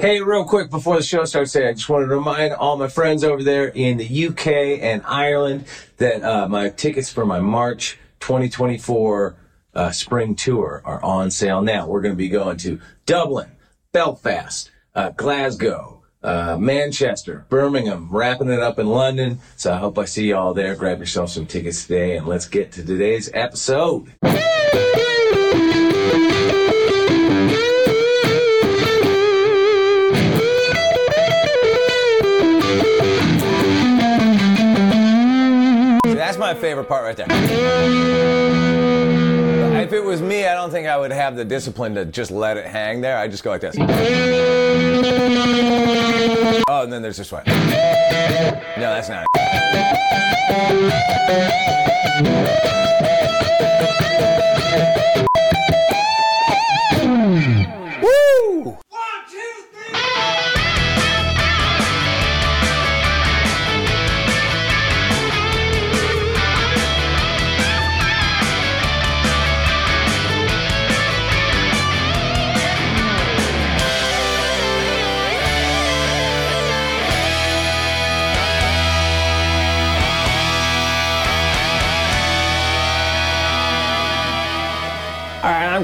Hey, real quick before the show starts, I just want to remind all my friends over there in the UK and Ireland that uh, my tickets for my March 2024 uh, spring tour are on sale now. We're going to be going to Dublin, Belfast, uh, Glasgow, uh, Manchester, Birmingham, wrapping it up in London. So I hope I see you all there. Grab yourself some tickets today and let's get to today's episode. That's my favorite part right there. If it was me, I don't think I would have the discipline to just let it hang there. I just go like this. Oh, and then there's this one. No, that's not it.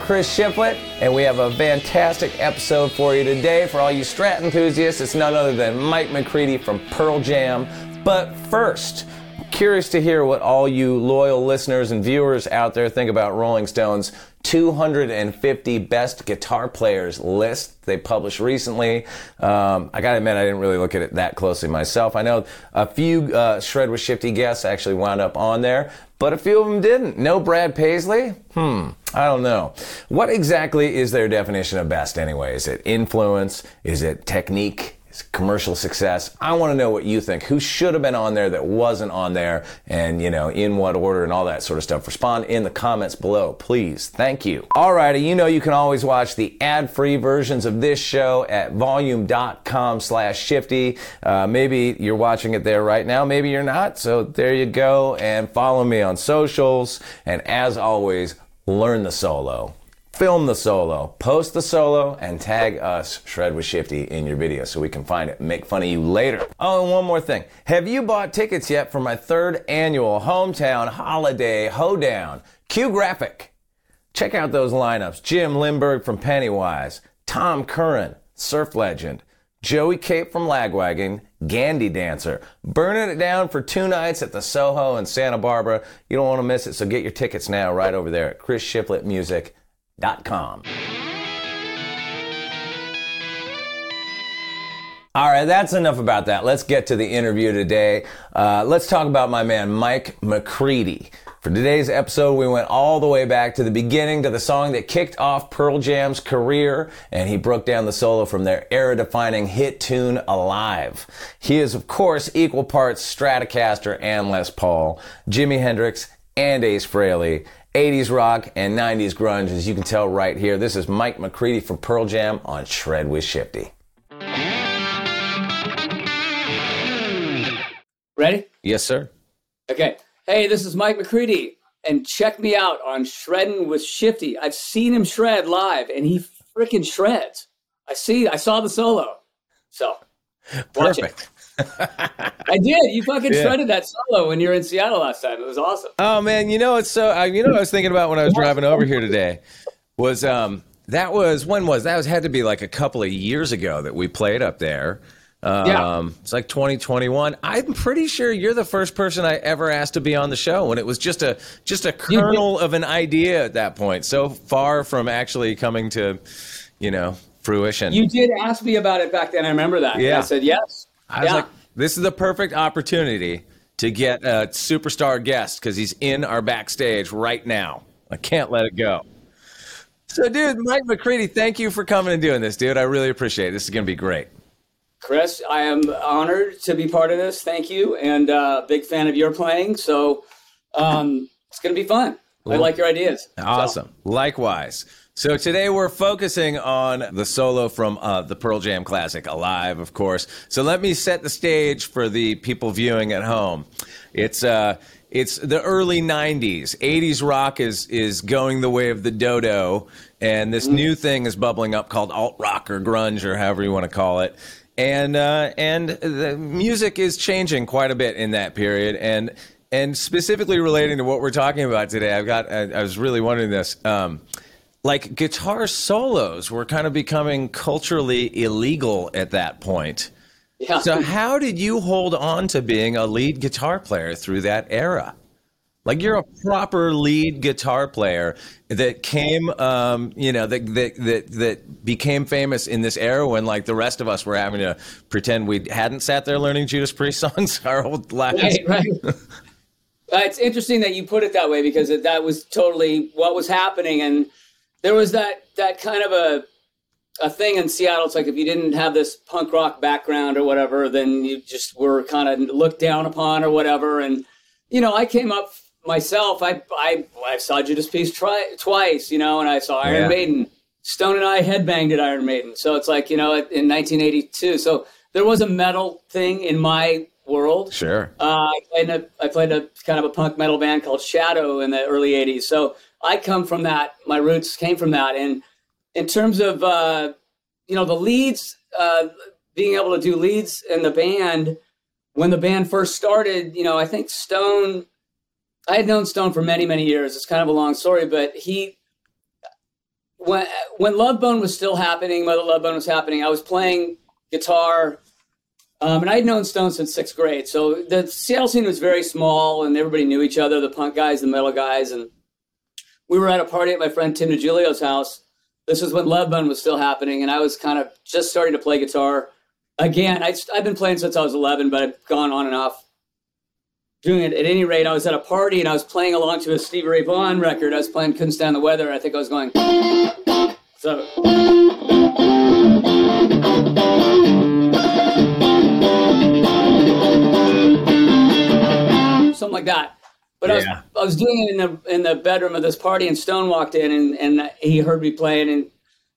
Chris Shiflett, and we have a fantastic episode for you today. For all you Strat enthusiasts, it's none other than Mike McCready from Pearl Jam. But first, curious to hear what all you loyal listeners and viewers out there think about Rolling Stone's 250 best guitar players list they published recently. Um, I gotta admit, I didn't really look at it that closely myself. I know a few uh, Shred with Shifty guests actually wound up on there, but a few of them didn't. No Brad Paisley? Hmm, I don't know. What exactly is their definition of best anyway? Is it influence? Is it technique? Commercial success? I want to know what you think. Who should have been on there that wasn't on there? And, you know, in what order and all that sort of stuff. Respond in the comments below, please. Thank you. Alrighty, you know you can always watch the ad-free versions of this show at volume.com slash shifty. Uh, maybe you're watching it there right now. Maybe you're not. So there you go. And follow me on socials. And as always, learn the solo. Film the solo, post the solo, and tag us, Shred with Shifty, in your video so we can find it make fun of you later. Oh, and one more thing. Have you bought tickets yet for my third annual Hometown Holiday Hoedown? Q Graphic. Check out those lineups. Jim Lindberg from Pennywise, Tom Curren, Surf Legend, Joey Cape from Lagwagon, Gandhi Dancer, burning it down for two nights at the Soho in Santa Barbara. You don't want to miss it, so get your tickets now right over there at chrisshifletmusic.com. All right, that's enough about that. Let's get to the interview today. Uh, let's talk about my man, Mike McCready. For today's episode, we went all the way back to the beginning to the song that kicked off Pearl Jam's career, and he broke down the solo from their era defining hit tune Alive. He is, of course, equal parts Stratocaster and Les Paul, Jimi Hendrix, and Ace Frehley. 80s rock and 90s grunge, as you can tell right here. This is Mike McCready from Pearl Jam on Shred with Shifty. Ready? Yes, sir. Okay. Hey, this is Mike McCready, and check me out on Shredding with Shifty. I've seen him shred live, and he freaking shreds. I see. I saw the solo. So, watch Perfect. it. I did. You fucking Yeah. shredded that solo when you were in Seattle last time. It was awesome. Oh man, you know it's so. I, you know what I was thinking about when I was driving over here today was um that was when was that was had to be like a couple of years ago that we played up there. Um, Yeah. It's like 2021. I'm pretty sure you're the first person I ever asked to be on the show, and it was just a just a kernel of an idea at that point. So far from actually coming to, you know, fruition. You did ask me about it back then. I remember that. Yeah. I said yes. I was yeah. like, this is the perfect opportunity to get a superstar guest because he's in our backstage right now. I can't let it go. So, dude, Mike McCready, thank you for coming and doing this, dude. I really appreciate it. This is going to be great. Chris, I am honored to be part of this. Thank you, and uh, big fan of your playing. So um, it's going to be fun. I like your ideas. So- Awesome. Likewise. So today we're focusing on the solo from uh, the Pearl Jam classic, Alive, of course. So let me set the stage for the people viewing at home. It's uh, it's the early 90s 80s rock is is going the way of the dodo and this new thing is bubbling up called alt rock or grunge or however you want to call it and uh, and the music is changing quite a bit in that period and and specifically relating to what we're talking about today i've got i, I was really wondering this um, like guitar solos were kind of becoming culturally illegal at that point Yeah. so how did you hold on to being a lead guitar player through that era? Like you're a proper lead guitar player that came, um, you know, that, that that that became famous in this era when like the rest of us were having to pretend we hadn't sat there learning Judas Priest songs our whole lives. Right, right. uh, it's interesting that you put it that way because it, that was totally what was happening, and there was that that kind of a a thing in Seattle. It's like if you didn't have this punk rock background or whatever, then you just were kind of looked down upon or whatever. And you know, I came up myself. I I, I saw Judas Priest try, twice, you know, and I saw Iron Yeah. Maiden. Stone and I headbanged at Iron Maiden. So it's like you know, in 1982. So there was a metal thing in my world. Sure. Uh, I played in a, I played a kind of a punk metal band called Shadow in the early '80s. So I come from that. My roots came from that. And in terms of uh, you know the leads, uh, being able to do leads in the band when the band first started, you know, I think Stone. I had known Stone for many many years. It's kind of a long story, but he when when Love Bone was still happening, Mother Love Bone was happening. I was playing guitar. Um, and I'd known Stone since sixth grade. So the Seattle scene was very small and everybody knew each other, the punk guys, the metal guys. We were at a party at my friend Tim DiGiulio's house. This was when Love Bone was still happening. And I was kind of just starting to play guitar again. I, I've been playing since I was 11, but I've gone on and off doing it. At any rate, I was at a party and I was playing along to a Stevie Ray Vaughan record. I was playing Couldn't Stand the Weather. I think I was going. So something like that. But I, was, I was doing it in the in the bedroom of this party, and Stone walked in, and, and he heard me playing, and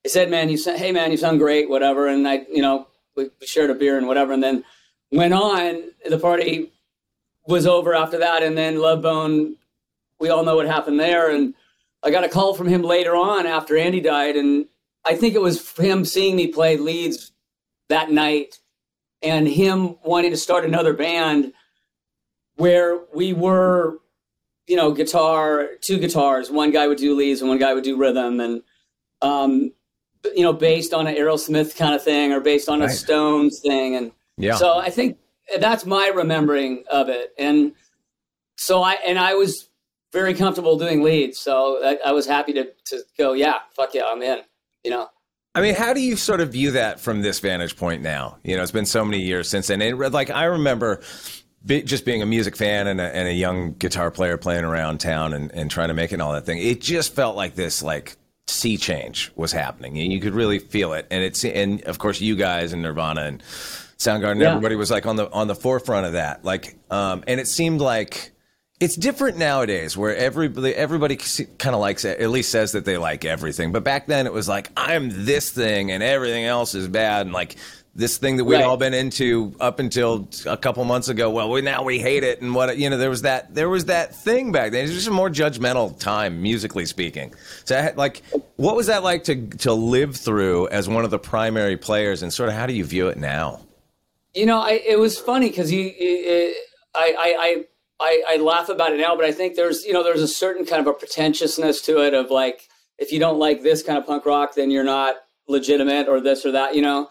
he said, "Man, you sound, hey man, you sound great, whatever." And I, you know, we, we shared a beer and whatever, and then went on. The party was over after that, and then Love Bone. We all know what happened there, and I got a call from him later on after Andy died, and I think it was him seeing me play leads that night, and him wanting to start another band where we were, you know, guitar, two guitars. One guy would do leads and one guy would do rhythm, and um, you know, based on an Aerosmith kind of thing or based on a Stones thing, and Yeah. so I think that's my remembering of it, and so I and I was very comfortable doing leads, so I, I was happy to to go, yeah, fuck yeah, I'm in, you know. I mean, how do you sort of view that from this vantage point now? You know, it's been so many years since then. It, like, I remember be, just being a music fan and a, and a young guitar player playing around town and, and trying to make it and all that thing. It just felt like this, like, sea change was happening. And you could really feel it. And it's, and of course, you guys and Nirvana and Soundgarden, Yeah. everybody was like on the, on the forefront of that. Like, um, and it seemed like, it's different nowadays where everybody everybody kind of likes it at least says that they like everything but back then it was like i'm this thing and everything else is bad and like this thing that we'd Right. all been into up until a couple months ago well we, now we hate it and what you know there was that there was that thing back then it was just a more judgmental time musically speaking so had, like what was that like to to live through as one of the primary players and sort of how do you view it now You know, I, it was funny because you, I, I, I, I laugh about it now, but I think there's, you know, there's a certain kind of a pretentiousness to it of like, if you don't like this kind of punk rock, then you're not legitimate or this or that, you know.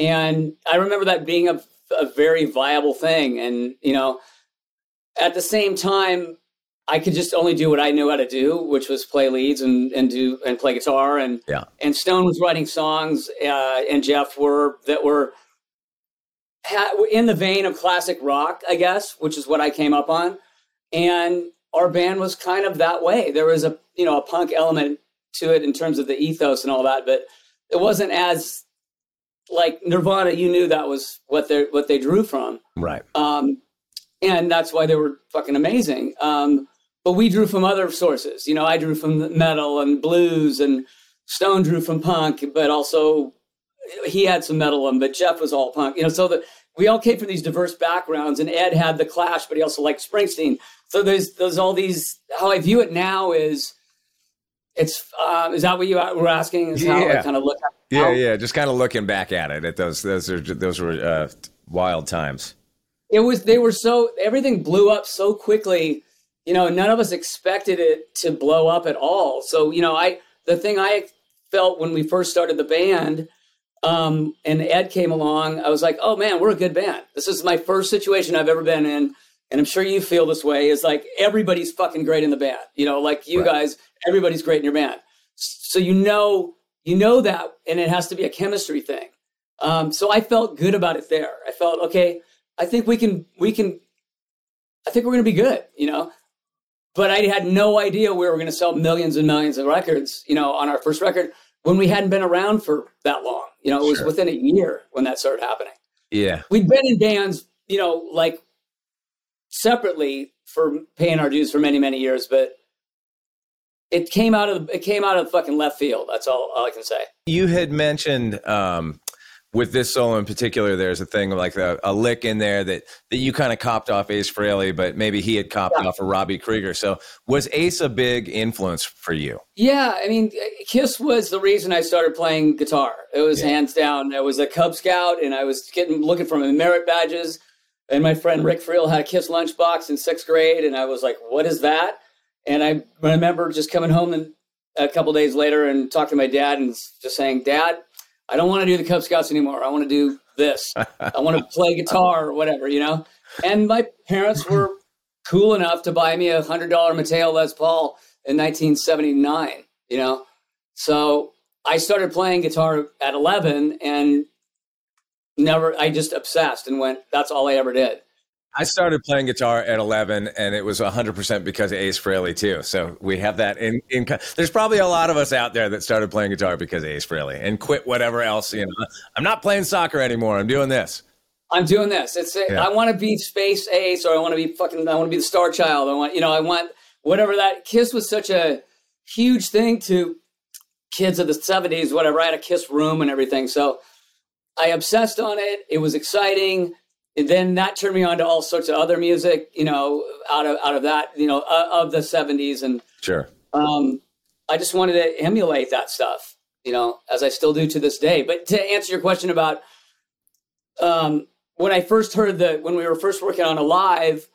And I remember that being a, a very viable thing, and you know, at the same time, I could just only do what I knew how to do, which was play leads and and do and play guitar and yeah and Stone was writing songs, uh, and Jeff were that were in the vein of classic rock, I guess, which is what I came up on. And our band was kind of that way. There was a you know a punk element to it in terms of the ethos and all that, but it wasn't as like Nirvana. You knew that was what they what they drew from right um, and that's why they were fucking amazing. Um, but we drew from other sources. You know, I drew from metal and blues, and Stone drew from punk, but also he had some metal in, but Jeff was all punk. You know, so the we all came from these diverse backgrounds, and Ed had the Clash, but he also liked Springsteen. So there's there's all these. How I view it now is, it's uh, is that what you were asking? Is how I Yeah. kind of look at it Yeah, yeah. Just kind of looking back at it. At those, those are those were uh, wild times. it was they were so everything blew up so quickly you know none of us expected it to blow up at all so you know i the thing i felt when we first started the band um, and ed came along i was like oh man we're a good band this is my first situation i've ever been in and i'm sure you feel this way is like everybody's fucking great in the band you know like you Right. guys everybody's great in your band so you know you know that and it has to be a chemistry thing um, so i felt good about it there i felt okay I think we can we can I think we're going to be good, you know. But I had no idea we were going to sell millions and millions of records, you know, on our first record when we hadn't been around for that long. You know, it was Sure. within a year when that started happening. Yeah, We'd been in bands, you know, like separately for paying our dues for many many years, but it came out of it came out of fucking left field. That's all, all I can say. you had mentioned um, with this solo in particular. There's a thing like a, a lick in there that that you kind of copped off Ace Frehley, but maybe he had copped Yeah. off of Robbie Krieger. So was Ace a big influence for you? Yeah, I mean, Kiss was the reason I started playing guitar. It was Yeah. hands down. I was a Cub Scout, and I was getting looking for my merit badges. And my friend Rick Friel had a Kiss lunchbox in sixth grade, and I was like, "What is that?" And I remember just coming home and a couple days later and talking to my dad and just saying, "Dad, I don't want to do the Cub Scouts anymore. I want to do this. I want to play guitar or whatever, you know." And my parents were cool enough to buy me a hundred dollar Mateo Les Paul in 1979. You know, so I started playing guitar at 11 and never. I just obsessed and went. That's all I ever did. I started playing guitar at 11, and it was 100% because of Ace Frehley too. So we have that in. in there's probably a lot of us out there that started playing guitar because of Ace Frehley and quit whatever else. You know, I'm not playing soccer anymore. I'm doing this. I'm doing this. It's Yeah. I want to be Space Ace, or I want to be fucking. I want to be the Star Child. I want you know. I want whatever that. Kiss was such a huge thing to kids of the '70s. Whatever. I had a Kiss room and everything. So I obsessed on it. It was exciting. And then that turned me on to all sorts of other music. You know, out of out of that. You know, uh, of the '70s and Sure. um, I just wanted to emulate that stuff, you know, as I still do to this day. But to answer your question about um, when I first heard the when we were first working on Alive,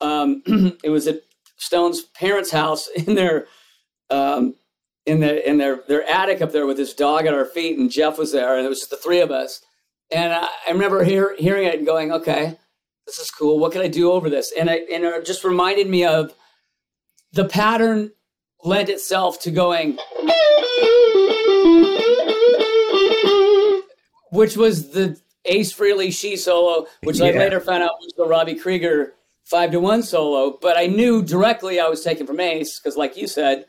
um, it was at Stone's parents' house in their um, in the in their their attic up there with this dog at our feet, and Jeff was there, and it was just the three of us. And I, I remember hear, hearing it and going, "Okay, this is cool. What can I do over this?" And I, and it just reminded me of the pattern lent itself to going, which was the Ace Frehley she solo, which I later found out was the Robbie Krieger five to one solo. But I knew directly I was taken from Ace because, like you said,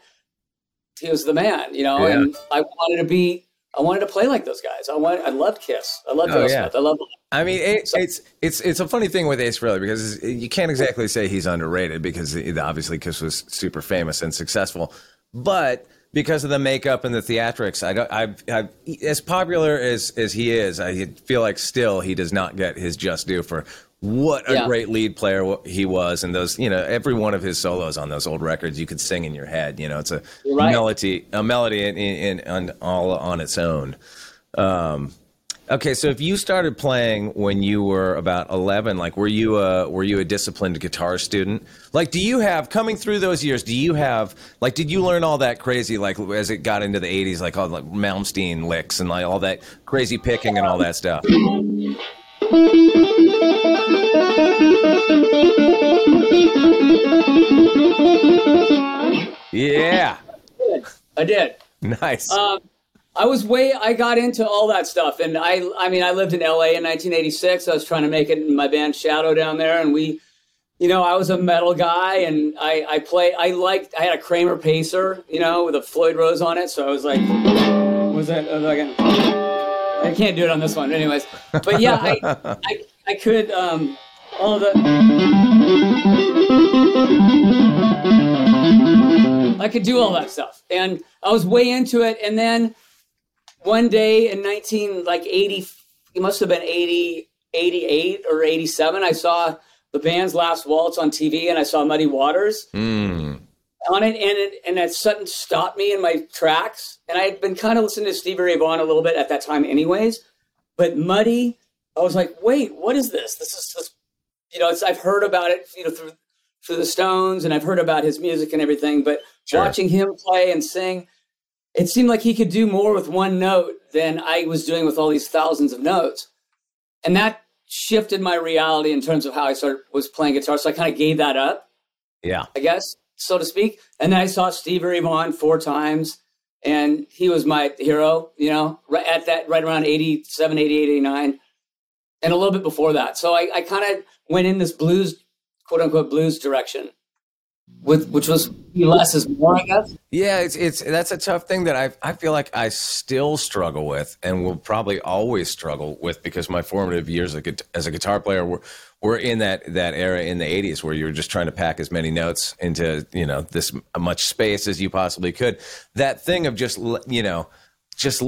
he was the man, you know, Yeah. and I wanted to be. I wanted to play like those guys. I want. I loved Kiss. I loved Oh, yeah. I loved. I mean, it, it's it's it's a funny thing with Ace Frehley because you can't exactly say he's underrated because obviously Kiss was super famous and successful, but because of the makeup and the theatrics, I don't. I, I as popular as as he is, I feel like still he does not get his just due for what a Yeah. great lead player he was and those you know every one of his solos on those old records you could sing in your head you know it's a right. melody a melody in, in, in on, all on its own um, Okay, so if you started playing when you were about eleven, like were you a were you a disciplined guitar student? Like, do you have coming through those years? Do you have like did you learn all that crazy like as it got into the eighties, like all like Malmsteen licks and like all that crazy picking and all that stuff? Yeah, I did. nice. Um, I was way. I got into all that stuff, and I. I mean, I lived in L.A. in 1986. I was trying to make it in my band Shadow down there, and we, you know, I was a metal guy, and I. I play. I liked. I had a Kramer Pacer, you know, with a Floyd Rose on it. So I was like, was that I was like? I can't do it on this one, anyways. But yeah, I. I, I could. Um, all of the. I could do all that stuff, and I was way into it. And then one day in 19 like 80, it must have been 80, 88 or 87. I saw the band's last waltz on TV and I saw Muddy Waters Mm. on it, and it and that sudden stopped me in my tracks. And I had been kind of listening to Stevie Ray Vaughan a little bit at that time, anyways. But Muddy, I was like, wait, what is this? This is this, you know, it's I've heard about it, you know, through through the Stones, and I've heard about his music and everything. But Sure. watching him play and sing, it seemed like he could do more with one note than I was doing with all these thousands of notes, and that shifted my reality in terms of how I started was playing guitar. So I kind of gave that up. Yeah. I guess, so to speak. And then I saw Stevie Ray Vaughan four times, and he was my hero, you know, right at that, right around 87, 88, 89, and a little bit before that. So I, I kind of went in this blues, quote unquote, blues direction, with which was less is more, I guess. Yeah, it's it's that's a tough thing that I I feel like I still struggle with and will probably always struggle with because my formative years as a, guitar player were were in that that era in the 80s where you were just trying to pack as many notes into, you know, this much space as you possibly could. That thing of just you know, just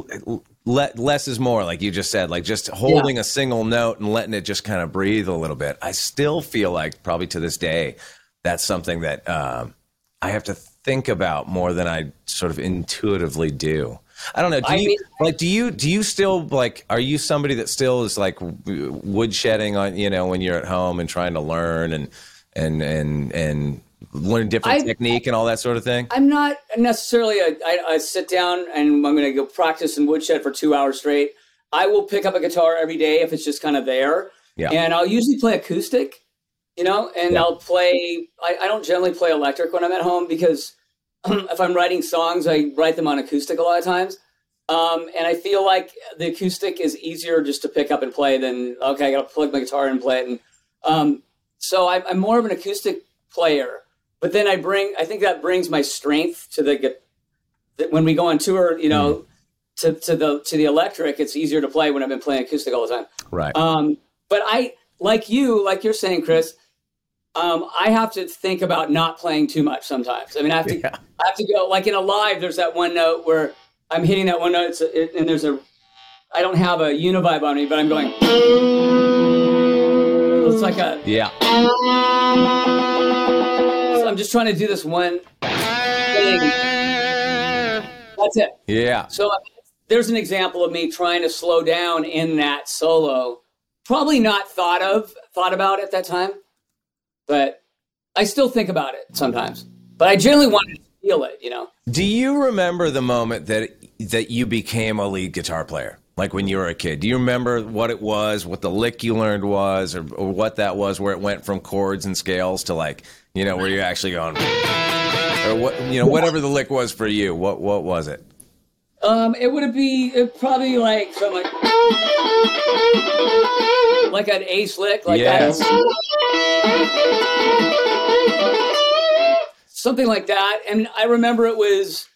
let less is more like you just said like just holding a single note and letting it just kind of breathe a little bit. I still feel like probably to this day that's something that um I have to think about more than I sort of intuitively do. I don't know. Do I you mean- like? Do you do you still like? Are you somebody that still is like woodshedding on you know when you're at home and trying to learn and and and and learn different I- technique and all that sort of thing? I'm not necessarily a, I, I sit down and I'm going to go practice in woodshed for two hours straight. I will pick up a guitar every day if it's just kind of there. Yeah. And I'll usually play acoustic, you know, and Yeah. I'll play, I, I don't generally play electric when I'm at home because if I'm writing songs, I write them on acoustic a lot of times. Um, and I feel like the acoustic is easier just to pick up and play than, okay, I got to plug my guitar in and play it. And um, so I'm, I'm more of an acoustic player. But then I bring, I think that brings my strength to the, that when we go on tour, you know, to, to the to the electric, it's easier to play when I've been playing acoustic all the time. Right. Um, but I, like you, like you're saying, Chris, um, I have to think about not playing too much sometimes. I mean, I have to, Yeah. I have to go like in a live. There's that one note where I'm hitting that one note, it's a, it, and there's a, I don't have a univibe on me, but I'm going. It's like a. yeah. I'm just trying to do this one thing. That's it. Yeah. So uh, there's an example of me trying to slow down in that solo. Probably not thought of, thought about at that time, but I still think about it sometimes. But I generally want to feel it, you know. Do you remember the moment that that you became a lead guitar player? Like when you were a kid, do you remember what it was, what the lick you learned was, or, or what that was, where it went from chords and scales to like, you know, where you're actually going, or what, you know, whatever the lick was for you. What what was it? Um, it would be it probably like something like like an ace lick, like Yes. that. Something like that. And I remember it was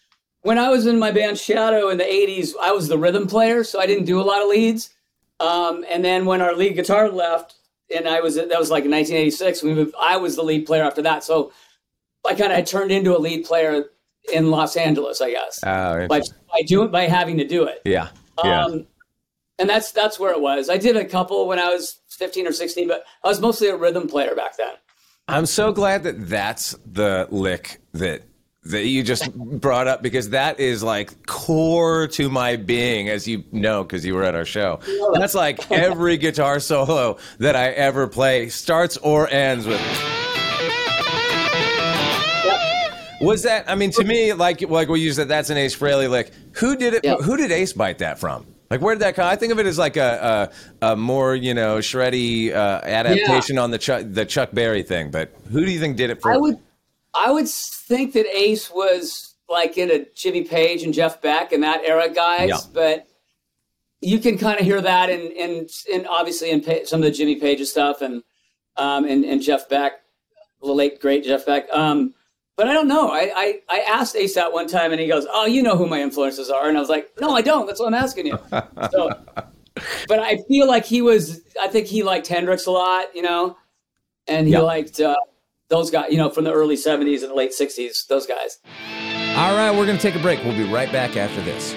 when I was in my band Shadow in the '80s. I was the rhythm player, so I didn't do a lot of leads. Um, and then when our lead guitar left, and I was that was like in 1986. We moved, I was the lead player after that, so I kind of turned into a lead player in Los Angeles, I guess Oh, by by doing by having to do it. yeah, yeah. Um, and that's that's where it was. I did a couple when I was 15 or 16, but I was mostly a rhythm player back then. I'm so glad that that's the lick that that you just brought up because that is like core to my being, as you know, because you were at our show. That's like every guitar solo that I ever play starts or ends with. Was that? I mean, to me, like like we use that. That's an Ace Frehley lick. Who did it? Yeah. Who did Ace bite that from? Like, where did that come? I think of it as like a a, a more you know shreddy uh, adaptation on the Chuck the Chuck Berry thing. But who do you think did it for? I would I would think that Ace was like in a Jimmy Page and Jeff Beck and that era guys, Yeah. but you can kind of hear that in in, in obviously in pa- some of the Jimmy Page stuff and um and, and Jeff Beck, the late great Jeff Beck. Um, but I don't know. I, I I asked Ace that one time and he goes, "Oh, you know who my influences are," and I was like, "No, I don't. That's what I'm asking you." so, but I feel like he was. I think he liked Hendrix a lot, you know, and he Yeah. liked. Uh, those guys, you know, from the early 70s and the late 60s, those guys. All right, we're going to take a break. We'll be right back after this.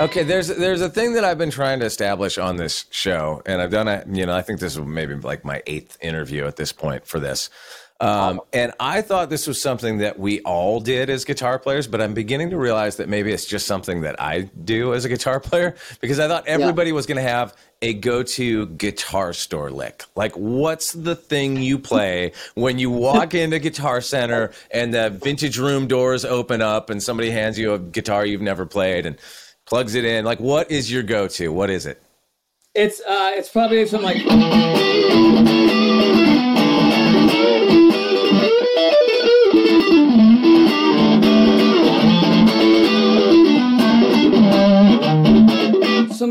Okay, there's there's a thing that I've been trying to establish on this show, and I've done it. You know, I think this is maybe like my eighth interview at this point for this. Um, and I thought this was something that we all did as guitar players, but I'm beginning to realize that maybe it's just something that I do as a guitar player because I thought everybody yeah. was going to have a go-to guitar store lick. Like, what's the thing you play when you walk into Guitar Center and the vintage room doors open up and somebody hands you a guitar you've never played and plugs it in? Like, what is your go-to? What is it? It's uh, it's probably something like.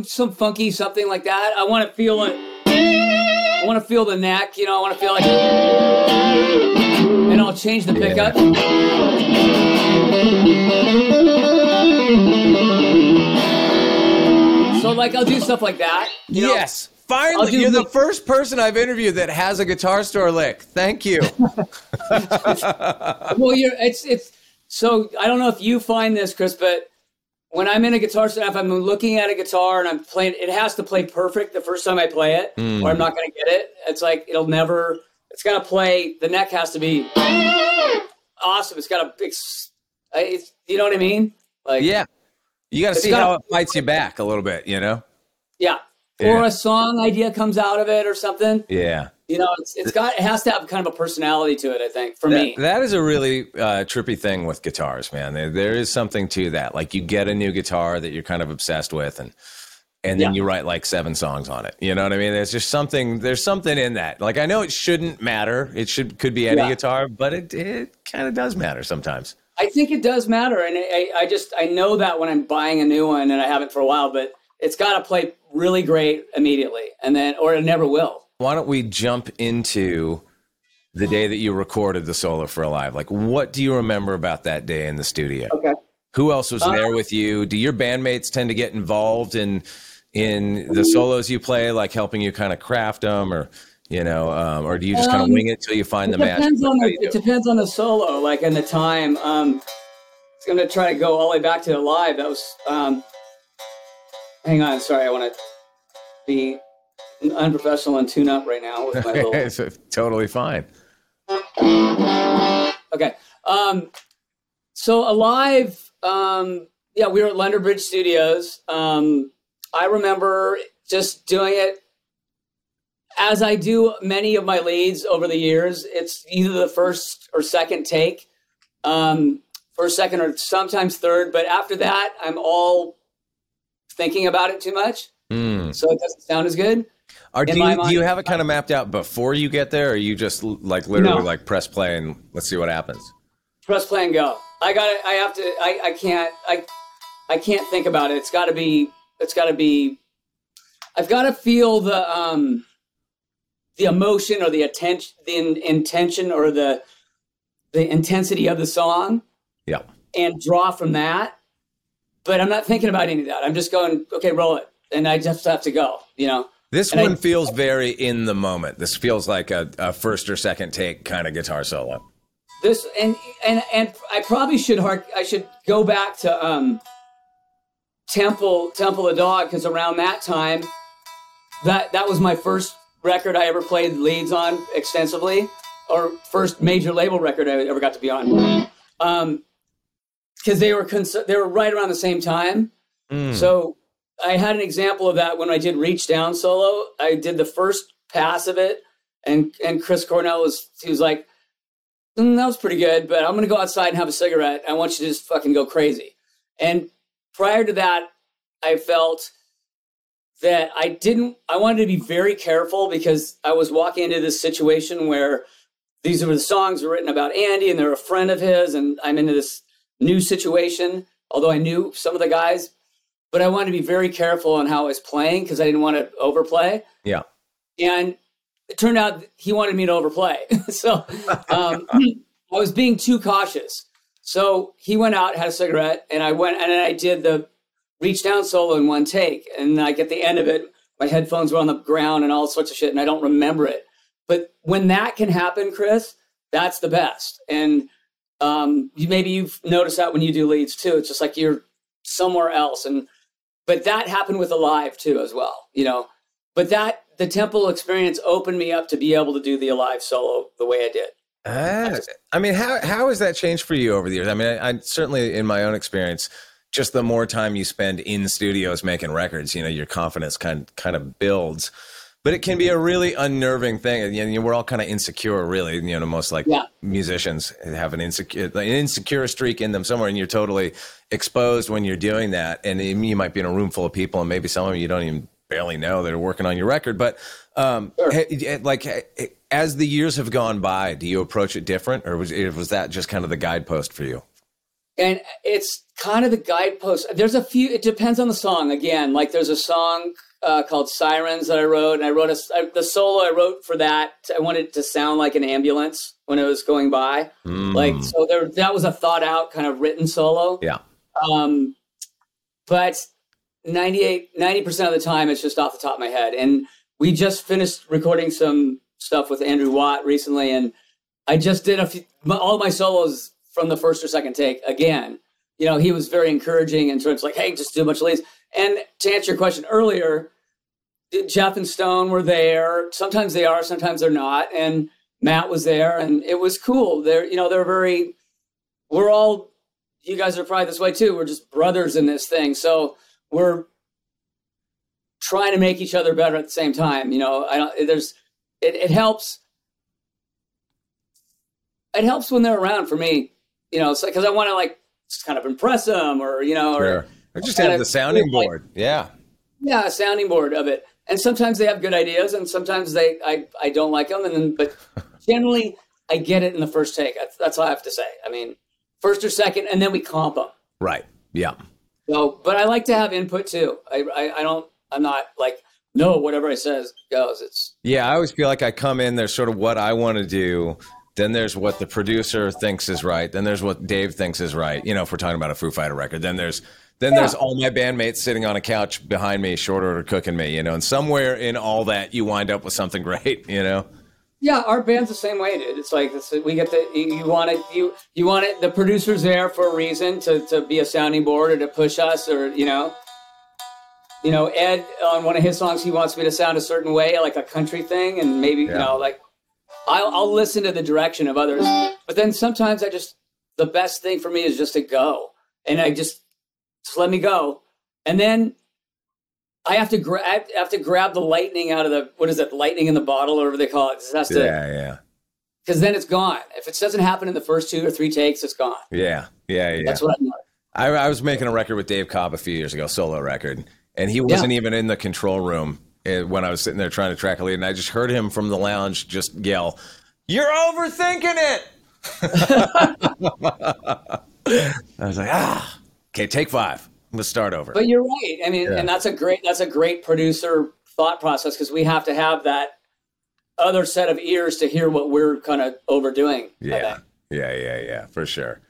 Some some funky something like that. I want to feel it. I want to feel the neck. You know, I want to feel like, and I'll change the pickup. So like I'll do stuff like that. yes. Know? Finally, you're the first person I've interviewed that has a guitar store lick. Thank you. well, you're it's it's so I don't know if you find this, Chris, but when I'm in a guitar set, if I'm looking at a guitar and I'm playing, it has to play perfect the first time I play it, mm. or I'm not going to get it. It's like it'll never. It's got to play. The neck has to be awesome. It's got a big. It's, you know what I mean? Like yeah, you got to see how it fights you back a little bit. You know? Yeah. Yeah. Or a song idea comes out of it or something. Yeah you know, it's it's got it has to have kind of a personality to it. I think for that, me, that is a really uh, trippy thing with guitars, man. There, there is something to that. Like you get a new guitar that you're kind of obsessed with, and and then yeah. you write like seven songs on it. You know what I mean? There's just something. There's something in that. Like I know it shouldn't matter. It should could be any yeah. guitar, but it it kind of does matter sometimes. I think it does matter, and I, I just I know that when I'm buying a new one, and I haven't for a while, but it's got to play really great immediately, and then or it never will why don't we jump into the day that you recorded the solo for Alive? Like, what do you remember about that day in the studio? Okay. Who else was there uh, with you? Do your bandmates tend to get involved in in the solos you play, like helping you kind of craft them, or you know, um, or do you just kind of um, wing it till you find the match? depends On the, it depends on the solo, like in the time. Um, it's going to try to go all the way back to the live That was. Um, hang on, sorry, I want to be unprofessional and tune up right now with my little. it's totally fine. Okay. Um, so alive. Um, yeah, we were at London Bridge Studios. Um, I remember just doing it as I do many of my leads over the years. It's either the first or second take, um, first, second, or sometimes third. But after that, I'm all thinking about it too much, mm. so it doesn't sound as good. Are, do, you, do you have it kind of mapped out before you get there, or you just like literally no. like press play and let's see what happens? Press play and go. I got it. I have to. I, I can't. I I can't think about it. It's got to be. It's got to be. I've got to feel the um the emotion or the attention, the in, intention or the the intensity of the song. Yeah. And draw from that. But I'm not thinking about any of that. I'm just going, okay, roll it, and I just have to go. You know. This and one I, feels very in the moment. This feels like a, a first or second take kind of guitar solo. This and and and I probably should hark. I should go back to um, Temple Temple of Dog because around that time, that that was my first record I ever played leads on extensively, or first major label record I ever got to be on. Um, because they were cons- they were right around the same time. Mm. So I had an example of that when I did Reach Down solo. I did the first pass of it, and and Chris Cornell was he was like, mm, "That was pretty good, but I'm gonna go outside and have a cigarette. I want you to just fucking go crazy." And prior to that, I felt that I didn't. I wanted to be very careful because I was walking into this situation where these were the songs were written about Andy, and they're a friend of his, and I'm into this new situation. Although I knew some of the guys but I wanted to be very careful on how I was playing because I didn't want to overplay. Yeah. And it turned out he wanted me to overplay. so um, I was being too cautious. So he went out, had a cigarette, and I went and I did the reach down solo in one take. And like at the end of it, my headphones were on the ground and all sorts of shit, and I don't remember it. But when that can happen, Chris, that's the best. And um, you maybe you've noticed that when you do leads too. It's just like you're somewhere else. And but that happened with Alive too, as well. You know, but that the Temple experience opened me up to be able to do the Alive solo the way I did. Ah, I mean, how how has that changed for you over the years? I mean, I, I certainly in my own experience, just the more time you spend in studios making records, you know, your confidence kind kind of builds. But it can be a really unnerving thing, and you know, we're all kind of insecure, really. You know, most like Yeah. musicians have an insecure an insecure streak in them somewhere, and you're totally exposed when you're doing that. And you might be in a room full of people, and maybe some of you don't even barely know that are working on your record. But um, ha- like as the years have gone by, do you approach it different, or was was that just kind of the guidepost for you? and it's kind of the guidepost. There's a few. It depends on the song. Again, like there's a song uh, called "Sirens" that I wrote, and I wrote a I, the solo I wrote for that. I wanted it to sound like an ambulance when it was going by. Like so, there that was a thought out kind of written solo. Yeah. Um, but 98, 90 percent of the time, it's just off the top of my head. And we just finished recording some stuff with Andrew Watt recently, and I just did a few, my, all my solos from the first or second take again. You know, he was very encouraging in terms like, hey, just do a bunch of leads. And to answer your question earlier, Jeff and Stone were there. Sometimes they are, sometimes they're not. And Matt was there, and it was cool. They're, you know, they're very. We're all. You guys are probably this way too. We're just brothers in this thing, so we're trying to make each other better at the same time. You know, I don't. There's. It, it helps. It helps when they're around for me. You know, because I want to like just kind of impress them, or you know, or Sure. Or just have the sounding feel like- board. Yeah. yeah, a sounding board of it. And sometimes they have good ideas, and sometimes they I, I don't like them. And then, but generally, I get it in the first take. That's, that's all I have to say. I mean, first or second, and then we comp them. Right. Yeah. So, but I like to have input too. I, I, I don't. I'm not like no, whatever I says goes. It's Yeah, I always feel like I come in, there's sort of what I want to do. Then there's what the producer thinks is right. Then there's what Dave thinks is right. You know, if we're talking about a Foo Fighter record, then there's then there's all my bandmates sitting on a couch behind me, short order cooking me. You know, and somewhere in all that, you wind up with something great. You know. yeah. Our band's the same way, dude. It's like it's, we get the you, you want it you you want it. The producer's there for a reason to to be a sounding board or to push us or you know. You know, Ed on one of his songs, he wants me to sound a certain way, like a country thing, and maybe you know, like I'll, I'll listen to the direction of others. But then sometimes I just the best thing for me is just to go, and I just just let me go, and then I have to grab I have to grab the lightning out of the what is it, lightning in the bottle, or whatever they call it. It has to Yeah, yeah, because then it's gone. If it doesn't happen in the first two or three takes, it's gone. yeah, yeah, yeah. That's what I'm. I, I was making a record with Dave Cobb a few years ago, solo record, and he wasn't even in the control room eh, when I was sitting there trying to track a lead, and I just heard him from the lounge just yell, "You're overthinking it." I was like, ah, okay, take five. Let's start over. But you're right. I mean, Yeah. and that's a great that's a great producer thought process because we have to have that other set of ears to hear what we're kind of overdoing. Yeah, yeah, yeah, yeah, for sure.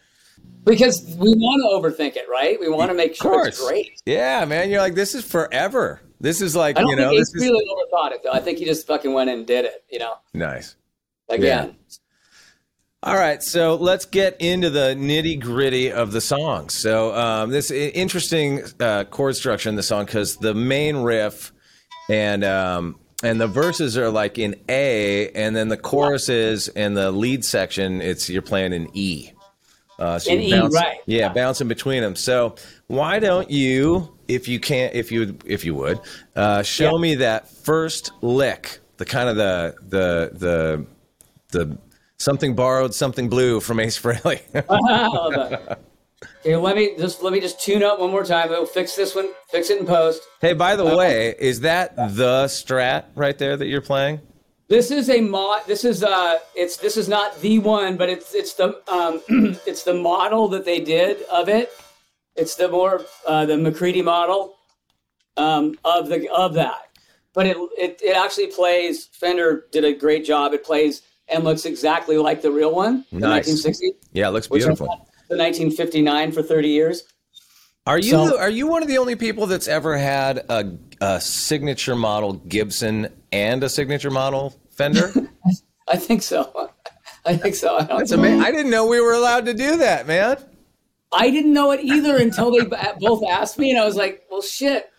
Because we want to overthink it, right? We want to make sure it's great. Yeah, man, you're like, this is forever. This is like, I don't you know, think this he is really overthought it though. I think he just fucking went in and did it. You know, nice. again. All right, so let's get into the nitty gritty of the song. So um, this interesting uh, chord structure in the song because the main riff and um, and the verses are like in A, and then the choruses and the lead section it's you're playing in E. Uh, so In you E, bounce- right. Yeah, bouncing between them. So why don't you, if you can't, if you if you would, uh, show Yeah. me that first lick, the kind of the the the the something borrowed, something blue from Ace Frehley. Okay, let me just let me just tune up one more time. We'll fix this one. Fix it in post. hey, by the way, is that the Strat right there that you're playing? This is a mod. This is uh, it's this is not the one, but it's it's the um, it's the model that they did of it. It's the more uh, the McCready model um, of the of that. But it, it it actually plays. Fender did a great job. It plays and looks exactly like the real one, the Nice. 1960, Yeah, it looks beautiful. the 1959 for 30 years. Are you So- are you one of the only people that's ever had a, a signature model Gibson and a signature model Fender? I think so. I think so. I That's amazing. I didn't know we were allowed to do that, man. I didn't know it either until they both asked me, and I was like, "Well, shit."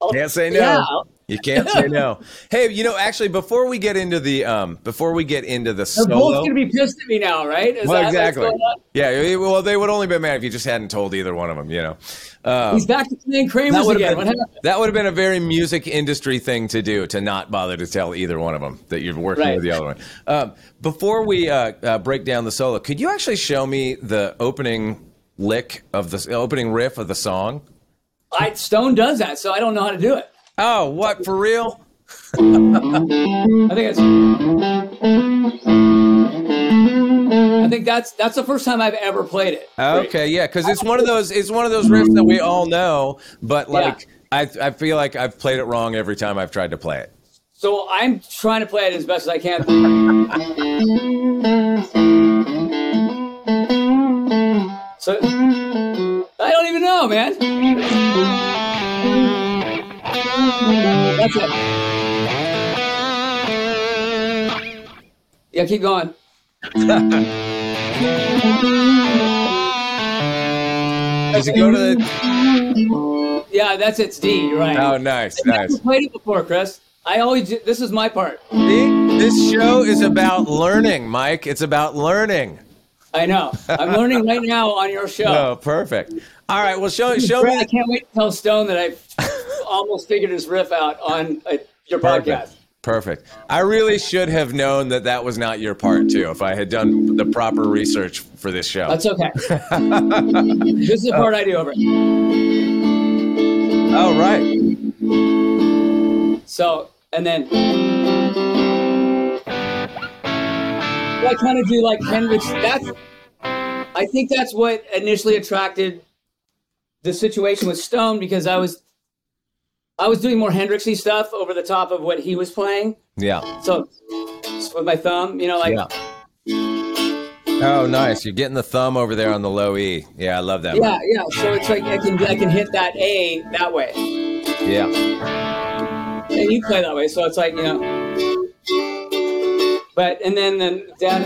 I'll- Can't say no. Yeah. You can't say no. Hey, you know, actually, before we get into the um, before we get into the They're solo, both gonna be pissed at me now, right? Is well, that what's exactly. going on? Yeah, well, they would only been mad if you just hadn't told either one of them. You know, um, He's back to playing Kramer's that would again. have What been happened? that would have been a very music industry thing to do to not bother to tell either one of them that you're working Right. with the other one. Um, before we uh, uh, break down the solo, could you actually show me the opening lick of the opening riff of the song? I, Stone does that, so I don't know how to do it. Oh, what for real? I think it's. I think that's that's the first time I've ever played it. Okay, yeah, because it's one of those it's one of those riffs that we all know, but like I I feel like I've played it wrong every time I've tried to play it. So I'm trying to play it as best as I can. So I don't even know, man. That's it. Yeah, keep going. Does it go to the? Yeah, that's it's D. Right. Oh, nice, I've never nice. played it before, Chris. I always do- this is my part. See, this show is about learning, Mike. It's about learning. I know. I'm learning right now on your show. Oh, perfect. All right, well, show show me I can't wait to tell Stone that I've almost figured his riff out on uh, your podcast. Perfect. Perfect. I really should have known that that was not your part too. If I had done the proper research for this show. That's okay. this is the part I do over. All right. So, and then I kind of do like Hendrix. That's, I think that's what initially attracted the situation with Stone because I was, I was doing more Hendrixy stuff over the top of what he was playing. Yeah. So, with my thumb, you know, like Yeah. Oh, nice. You're getting the thumb over there on the low E. Yeah, I love that. yeah, yeah. So it's like I can I can hit that A that way. Yeah. and you play that way, so it's like you know. But and then then down,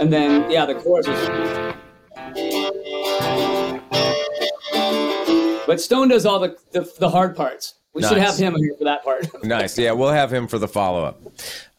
and then yeah, the chorus is. But Stone does all the the, the hard parts. We should have him here for that part. Nice. Yeah, we'll have him for the follow up.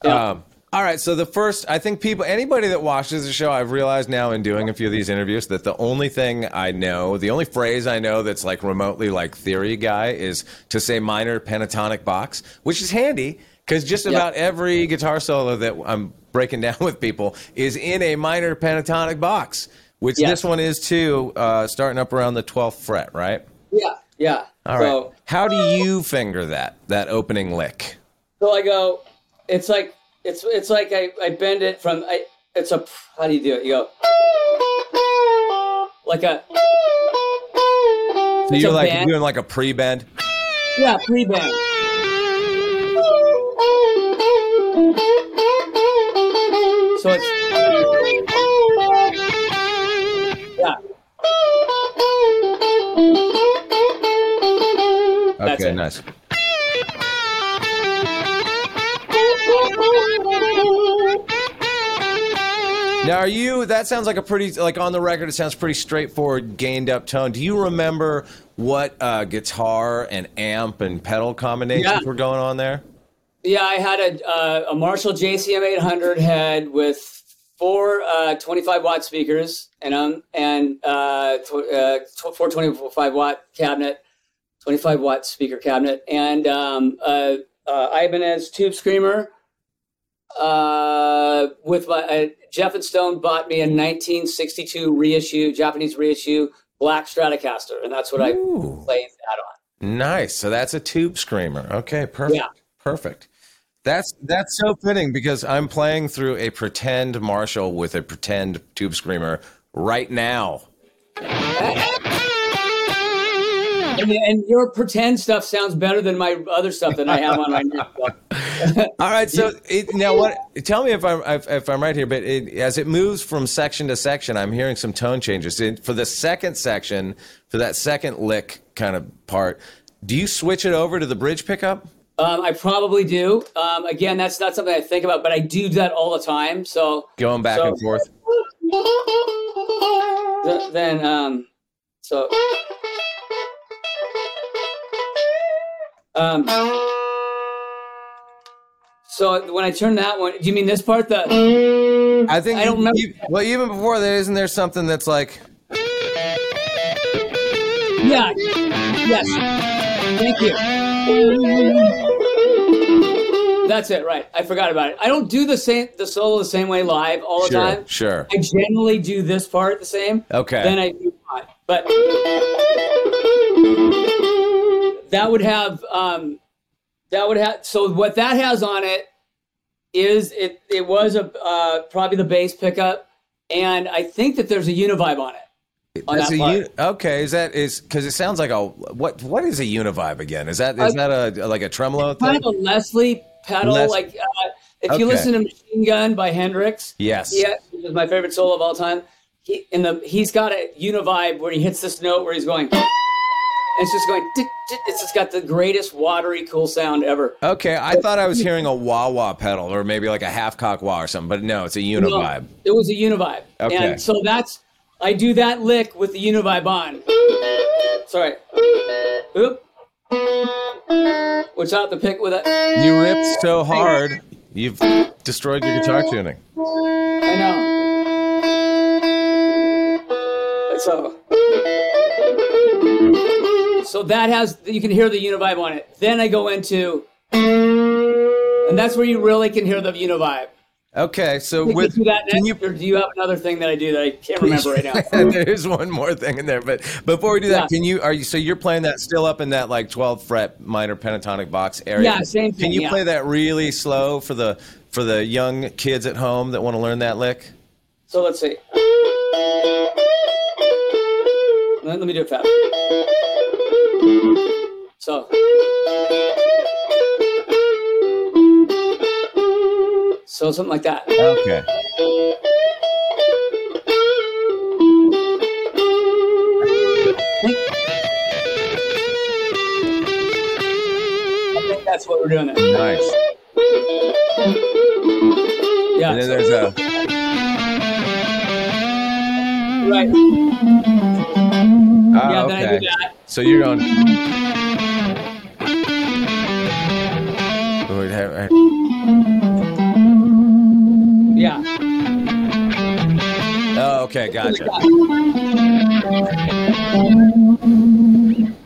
Yeah. Um, all right. So the first, I think people, anybody that watches the show, I've realized now in doing a few of these interviews that the only thing I know, the only phrase I know that's like remotely like theory guy is to say minor pentatonic box, which is handy because just about every guitar solo that I'm breaking down with people is in a minor pentatonic box, which Yes. this one is too, uh, starting up around the 12th fret, right? Yeah, yeah. All right. so, How do you finger that that opening lick? So I go, it's like it's it's like I, I bend it from I it's a how do you do it? You go like a So you're like bend. doing like a pre-bend. yeah pre bend. Nice. Now, are you? That sounds like a pretty like on the record. It sounds pretty straightforward, gained up tone. Do you remember what uh, guitar and amp and pedal combinations Yeah. were going on there? Yeah, I had a uh, a Marshall JCM 800 head with four uh, 25 watt speakers and um and uh, tw- uh, tw- four 25 watt cabinet, 25 watt speaker cabinet, and um, uh, uh, Ibanez tube screamer. Uh, with my uh, Jeff and Stone bought me a 1962 reissue, Japanese reissue, black Stratocaster, and that's what I Ooh. played that on. Nice. So that's a tube screamer. Okay, perfect. Yeah. Perfect. That's that's so fitting because I'm playing through a pretend Marshall with a pretend tube screamer right now. And, and your pretend stuff sounds better than my other stuff that I have on right now. All right. So it, now, what? Tell me if I'm if, if I'm right here. But it, as it moves from section to section, I'm hearing some tone changes. For the second section, for that second lick kind of part, do you switch it over to the bridge pickup? Um, I probably do. Um, again, that's not something I think about, but I do that all the time. So Going back So- and forth. then um, so um, so when I turn that one, do you mean this part? The I think I don't remember- you- well, even before that, isn't there something that's like yeah, yes, thank you. That's it, right? I forgot about it. I don't do the same the solo the same way live all the sure, time. sure. I generally do this part the same. Okay. Then I do not. But that would have um, that would have so what that has on it is it it was a uh, probably the bass pickup and I think that there's a univibe on it. On that uni- okay, is that is because it sounds like a what? What is a univibe again? Is that is Uh, that a like a tremolo kind thing? of a Leslie pedal. Les- like uh, if you listen to Machine Gun by Hendrix, Yes. yeah, which is my favorite solo of all time. He in the he's got a univibe where he hits this note where he's going. It's just going. It's just got the greatest watery, cool sound ever. Okay, I thought I was hearing a wah wah pedal or maybe like a half cock wah or something, but no, it's a No, univibe. it was a univibe. Okay. And so that's I do that lick with the univibe on. Sorry. Oop. Without the pick with it. You ripped so hard, you've destroyed your guitar tuning. I know. So, so that has you can hear the univibe on it. Then I go into, and that's where you really can hear the univibe. Okay, so With, do that can you or do you have another thing that I do that I can't remember right now? there is one more thing in there, but before we do that, Yeah. can you are you so you're playing that still up in that like 12 fret minor pentatonic box area? Yeah, same thing. Can you yeah. play that really slow for the for the young kids at home that want to learn that lick? So let's see. Let, let me do it fast. So. So something like that. Okay. I think that's what we're doing there. Nice. Yeah. And then so- there's a right. ah, Yeah, okay. Do that. So you're going. Wait, have- have- Yeah. Oh, okay, gotcha.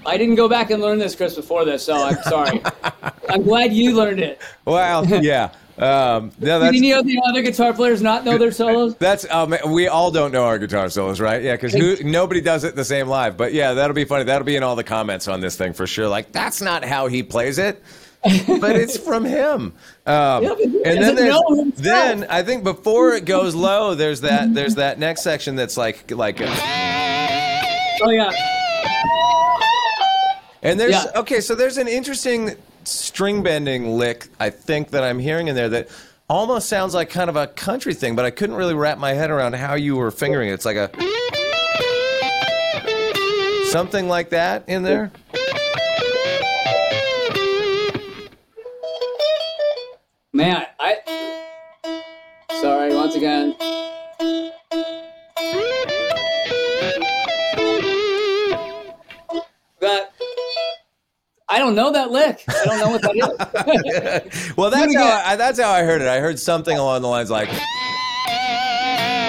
I didn't go back and learn this, Chris, before this, so I'm sorry. I'm glad you learned it. Well, yeah. Um, no, Did that's any of the other guitar players not know their solos? That's um, we all don't know our guitar solos, right? Yeah, because nobody does it the same live. But yeah, that'll be funny. That'll be in all the comments on this thing for sure. Like that's not how he plays it, but it's from him. Um, Yeah, and then then I think before it goes low, there's that there's that next section that's like like, Oh yeah. and there's Yeah. okay, so there's an interesting string bending lick I think that I'm hearing in there that. Almost sounds like kind of a country thing, but I couldn't really wrap my head around how you were fingering it. It's like a something like that in there. Man, I sorry once again. Don't know that lick. I don't know what that is. Well, that's how. I, that's how I heard it. I heard something along the lines like,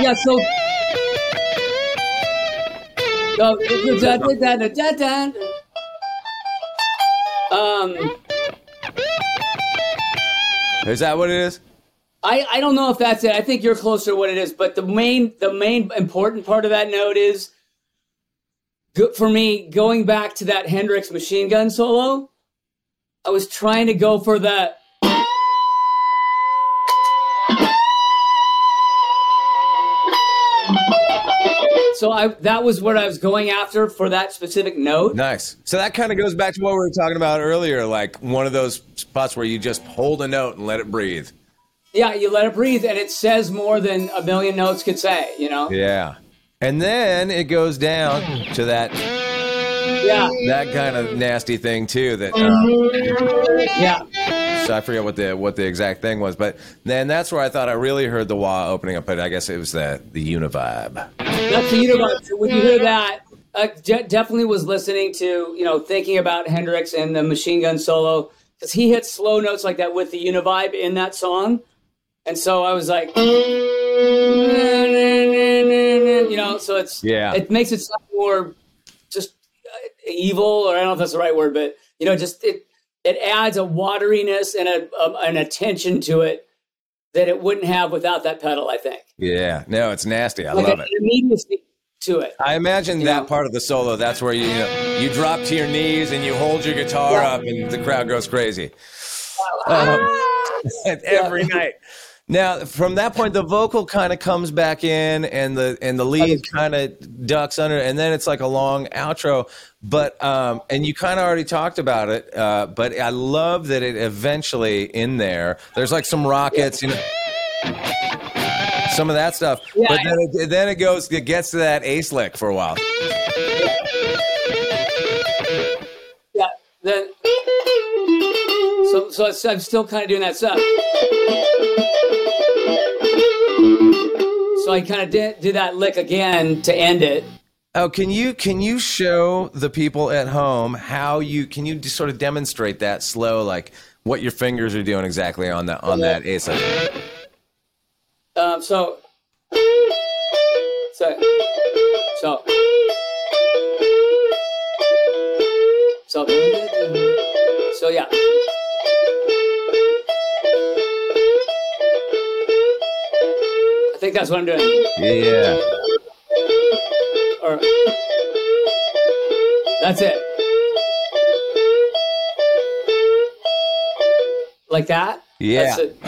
yeah, so da. Um, "Is that what it is?" I, I don't know if that's it. I think you're closer to what it is, but the main the main important part of that note is for me going back to that Hendrix machine gun solo. I was trying to go for that. So I that was what I was going after for that specific note. Nice. So that kind of goes back to what we were talking about earlier, like one of those spots where you just hold a note and let it breathe. Yeah, you let it breathe and it says more than a million notes could say, you know? Yeah. And then it goes down to that Yeah. that kind of nasty thing too. That uh, Yeah. so I forget what the what the exact thing was, but then that's where I thought I really heard the wah opening up. But I guess it was the the univibe. That's the Univibe. So when you hear that, uh, de- definitely was listening to, you know, thinking about Hendrix and the machine gun solo because he hit slow notes like that with the Univibe in that song. And so I was like, you know, so it's, Yeah. it makes it sound more evil, or I don't know if that's the right word, but, you know, just it, it adds a wateriness and a, a an attention to it that it wouldn't have without that pedal, I think. Yeah. No, it's nasty. I Like love it. immediacy to it. I imagine that Yeah. part of the solo. That's where you you, know, you drop to your knees and you hold your guitar Yeah. up, and the crowd goes crazy um, every night. Now, from that point, the vocal kind of comes back in, and the and the lead kind of ducks under, and then it's like a long outro. But um, and you kind of already talked about it. Uh, but I love that it eventually in there. There's like some rockets, you know, some of that stuff. Yeah. But then it, then it goes, it gets to that ace lick for a while. Yeah. Then. So, so I'm still kind of doing that stuff. So I kind of did, did that lick again to end it. Oh, can you can you show the people at home how you can you just sort of demonstrate that slow, like what your fingers are doing exactly on that on that ace? Um, so, so, so, so, so, yeah. Think that's what I'm doing. Yeah. Or that's it. Like that? Yeah. That's it.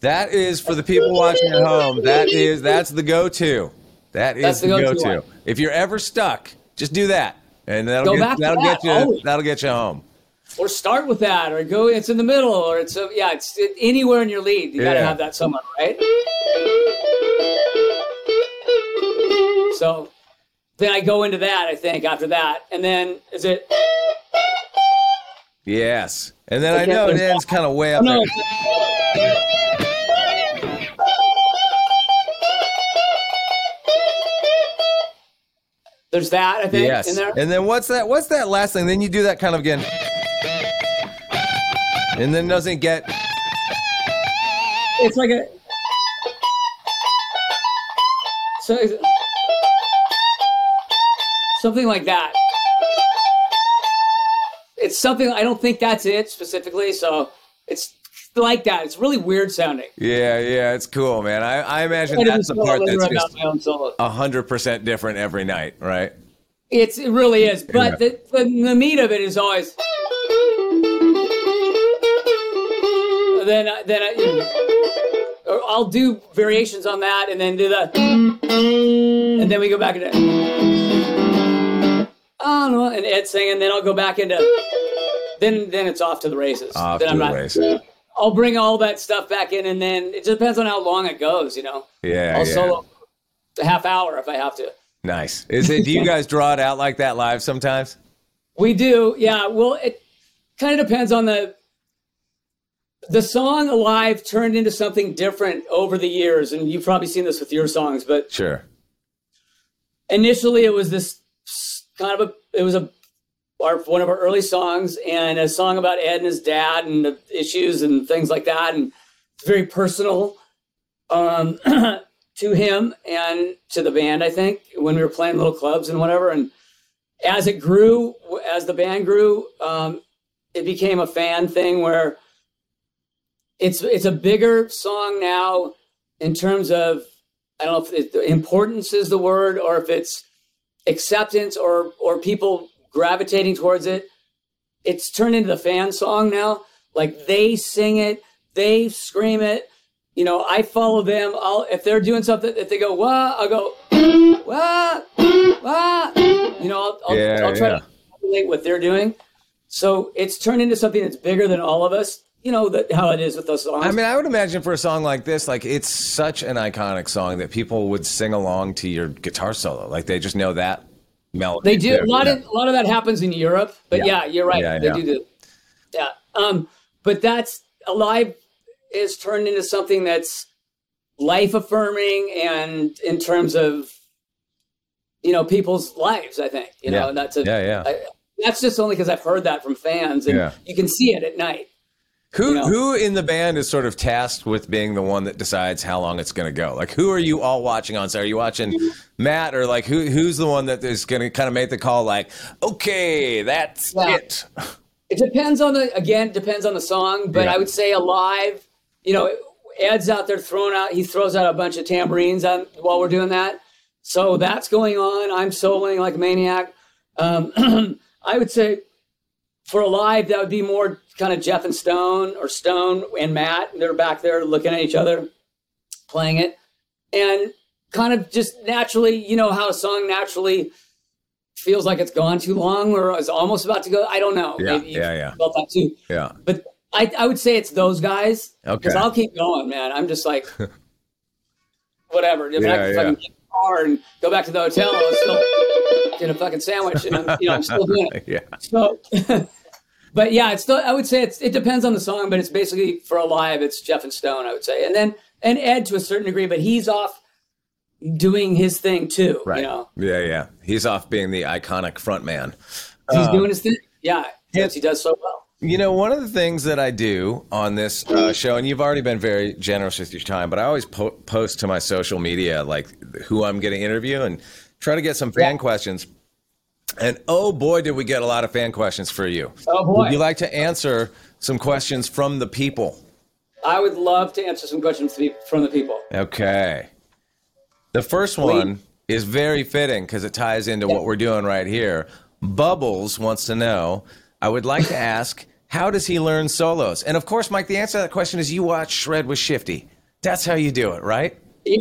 That is for the people watching at home. That is that's the go-to. That is That's the, the go-to. go-to. If you're ever stuck, just do that, and that'll Go get, that'll that, get you always. that'll get you home. Or start with that, or go. It's in the middle, or it's a, yeah, it's it, anywhere in your lead. You got to have that somewhere, right? So then I go into that. I think after that, and then is it? Yes, and then I know it ends kind of way up oh, No, there. there's that. I think Yes. in there. And then what's that? What's that last thing? Then you do that kind of again, and then doesn't get. It's like a. So something like that. It's something I don't think that's it specifically. So it's like that. It's really weird sounding. Yeah, yeah, it's cool, man. I, I imagine I that's the part that's just about my own solo. hundred percent different every night, right? It's it really is, but the, the the meat of it is always. Then I, then I, or I'll do variations on that, and then do the, and then we go back into. Oh no, and Ed singing, then I'll go back into. Then then it's off to the races. Off then to I'm the not- races. I'll bring all that stuff back in, and then it just depends on how long it goes. You know, Yeah, I'll yeah. solo a half hour if I have to. Nice. Is it? Do you guys draw it out like that live sometimes? We do, yeah. Well, it kind of depends on the the song "Alive" turned into something different over the years, and you've probably seen this with your songs. But Sure. initially, it was this kind of a it was a our, one of our early songs, and a song about Ed and his dad and the issues and things like that, and it's very personal um, to him and to the band. I think when we were playing little clubs and whatever, and as it grew, as the band grew, um, it became a fan thing where it's it's a bigger song now in terms of I don't know if it, importance is the word or if it's acceptance or or people gravitating towards it. It's turned into the fan song now. Like they sing it, they scream it. You know, I follow them. I'll if they're doing something, if they go wah, I'll go wah, wah. You know, I'll, I'll, Yeah, I'll try yeah. to emulate what they're doing. So it's turned into something that's bigger than all of us. You know that how it is with those songs. I mean, I would imagine for a song like this, like it's such an iconic song that people would sing along to your guitar solo. Like they just know that melody. They do a lot Yeah. of a lot of that happens in Europe, but Yeah. yeah, you're right. Yeah, they do the yeah. Um, but that's alive is turned into something that's life affirming and in terms of you know people's lives. I think you know that's a, Yeah, yeah. I- that's just only because I've heard that from fans, and you can see it at night. Who You know. who in the band is sort of tasked with being the one that decides how long it's going to go? Like, who are you all watching on? So, are you watching Matt or like who who's the one that is going to kind of make the call? Like, okay, that's Yeah. it. It depends on the again depends on the song, but Yeah. I would say alive. You know, Ed's out there throwing out. He throws out a bunch of tambourines on while we're doing that. So that's going on. I'm soloing like a maniac. Um, I would say for alive that would be more kind of Jeff and Stone or Stone and Matt. They're back there looking at each other, playing it, and kind of just naturally. You know how a song naturally feels like it's gone too long or is almost about to go. I don't know. Yeah, Maybe yeah, yeah. Felt that too. Yeah. But I, I would say it's those guys. Okay. Because I'll keep going, man. I'm just like, whatever. If I Yeah, can yeah. fucking get in the car and go back to the hotel, Get a fucking sandwich, and I'm, you know, I'm still doing it. Yeah. So, but yeah, it's still. I would say it's. It depends on the song, but it's basically for alive. It's Jeff and Stone, I would say, and then and Ed to a certain degree, but he's off doing his thing too. Right. You know, Yeah, yeah. He's off being the iconic front man. he's Uh, doing his thing. Yeah, Yeah. yes, he does so well. You know, one of the things that I do on this uh, show, and you've already been very generous with your time, but I always po- post to my social media like who I'm going to interview and try to get some fan Yeah. questions. And oh boy, did we get a lot of fan questions for you. Oh, boy. Would you like to answer some questions from the people? I would love to answer some questions from the people. Okay. The first one is very fitting because it ties into what we're doing right here. Bubbles wants to know I would like to ask, how does he learn solos? And of course, Mike, the answer to that question is you watch Shred with Shifty. That's how you do it, right? Yeah.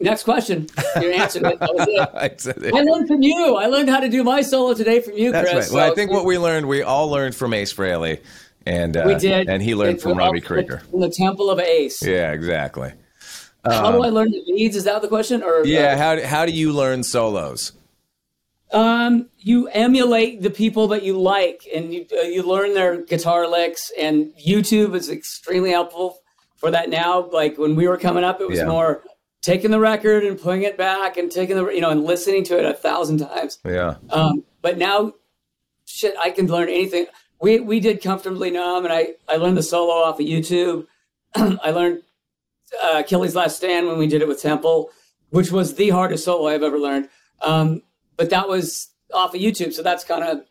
Next question. You answered it. That was it. I said it. I learned from you. I learned how to do my solo today from you, That's Chris. right. Well, I think what we learned, we all learned from Ace Frehley. And, uh, we did, and he learned it- from Robbie Krieger. from the Temple of Ace. Yeah, exactly. How do I learn the leads? Is that the question? Or Yeah, how, do- how do you learn solos? Um, you emulate the people that you like, and you uh, you learn their guitar licks. And YouTube is extremely helpful for that now. Like when we were coming up, it was Yeah. more taking the record and putting it back and taking the you know and listening to it a thousand times. Yeah. Um, but now, shit, I can learn anything. We we did comfortably numb, and I I learned the solo off of YouTube. I learned uh, Kelly's Last Stand when we did it with Temple, which was the hardest solo I've ever learned. Um, but that was off of YouTube, so that's kind of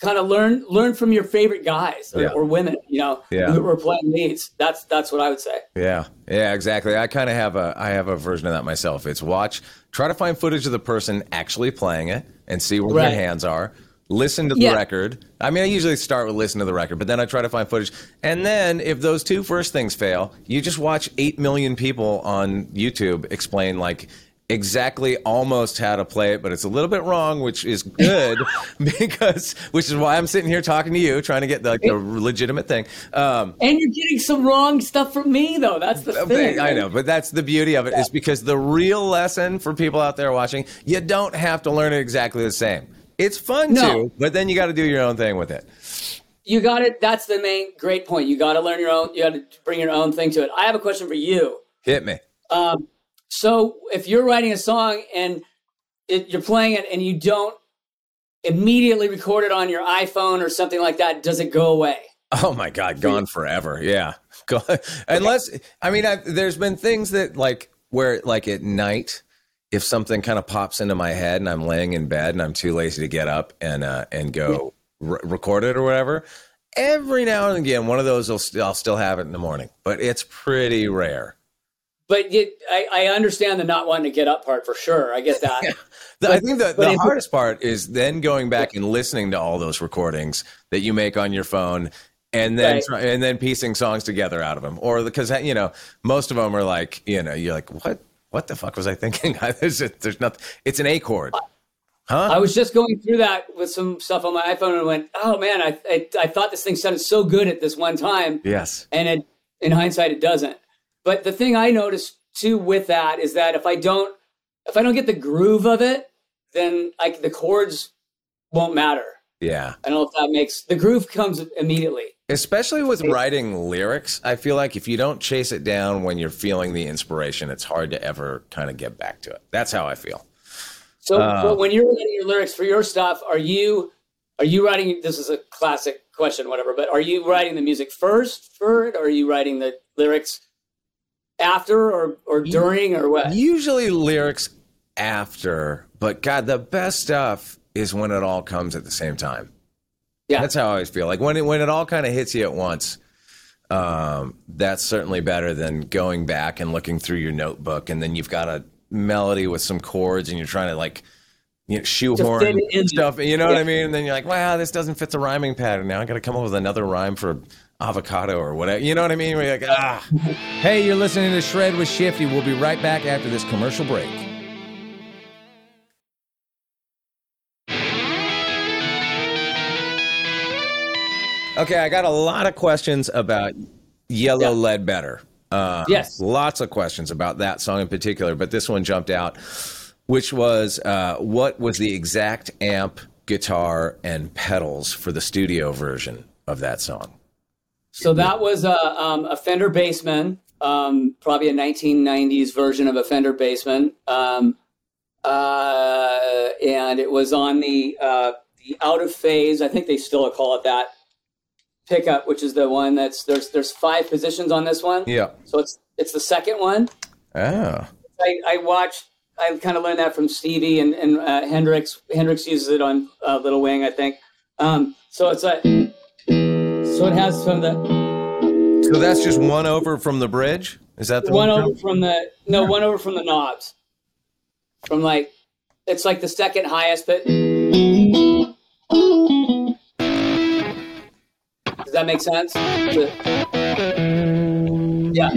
kind of learn learn from your favorite guys or, Yeah. or women, you know, Yeah. who were playing leads. That's that's what I would say. Yeah, yeah, exactly. I kind of have a I have a version of that myself. It's watch, try to find footage of the person actually playing it and see where Right. their hands are. Listen to the Yeah. record. I mean, I usually start with listen to the record, but then I try to find footage. And then if those two first things fail, you just watch 8 million people on YouTube explain like exactly almost how to play it, but it's a little bit wrong, which is good because which is why I'm sitting here talking to you trying to get like the legitimate thing. Um And you're getting some wrong stuff from me, though. That's the thing. I know, but that's the beauty of it is because the real lesson for people out there watching, you don't have to learn it exactly the same. It's fun No. too, but then you got to do your own thing with it. You got it. That's the main great point. You got to learn your own. You got to bring your own thing to it. I have a question for you. Hit me. Um, so if you're writing a song and it, you're playing it and you don't immediately record it on your iPhone or something like that, does it go away? Oh my God, gone forever. Yeah, unless I mean, I, there's been things that like where like at night, if something kind of pops into my head and I'm laying in bed and I'm too lazy to get up and uh, and go r- record it or whatever. Every now and again, one of those will st- I'll still have it in the morning, but it's pretty rare. But I, I understand the not wanting to get up part for sure. I get that. The- I think the, the hardest part is then going back and listening to all those recordings that you make on your phone and then Right. try, and then piecing songs together out of them or because you know most of them are like you know you're like what what the fuck was I thinking there's, there's nothing it's an A chord huh I was just going through that with some stuff on my iPhone and went, oh man, I, I, I thought this thing sounded so good at this one time. yes and it, in hindsight it doesn't but the thing i noticed too with that is that if i don't if i don't get the groove of it then like the chords won't matter yeah i don't know if that makes the groove comes immediately Especially with writing lyrics, I feel like if you don't chase it down when you're feeling the inspiration, it's hard to ever kind of get back to it. That's how I feel. So Uh, when you're writing your lyrics for your stuff, are you are you writing this is a classic question, whatever, but are you writing the music first for it, or are you writing the lyrics after or, or during or what? Usually lyrics after, but God, the best stuff is when it all comes at the same time. Yeah. That's how I always feel. Like when it when it all kind of hits you at once. Um, that's certainly better than going back and looking through your notebook and then you've got a melody with some chords and you're trying to like you know, shoehorn fit it in. stuff. You know what I mean? And then you're like, wow, this doesn't fit the rhyming pattern. Now I got to come up with another rhyme for avocado or whatever. You know what I mean? Where you're like, ah. hey, you're listening to Shred with Shifty. We'll be right back after this commercial break. Okay, I got a lot of questions about Yellow Yeah. Ledbetter. Uh, Yes. Lots of questions about that song in particular, but this one jumped out, which was uh, what was the exact amp, guitar, and pedals for the studio version of that song? So that was a, um, a Fender Bassman, um, probably a 1990s version of a Fender Bassman, um, uh, and it was on the uh, the out of phase. I think they still call it that pickup, which is the one that's there's there's five positions on this one. Yeah. So it's it's the second one. Oh. I, I watched. I kind of learned that from Stevie and, and uh, Hendrix. Hendrix uses it on uh, Little Wing, I think. Um, so it's a. So it has from the So that's just one over from the bridge? Is that the one one? over from the no one over from the knobs. From like, it's like the second highest, but. Does that make sense? Yeah.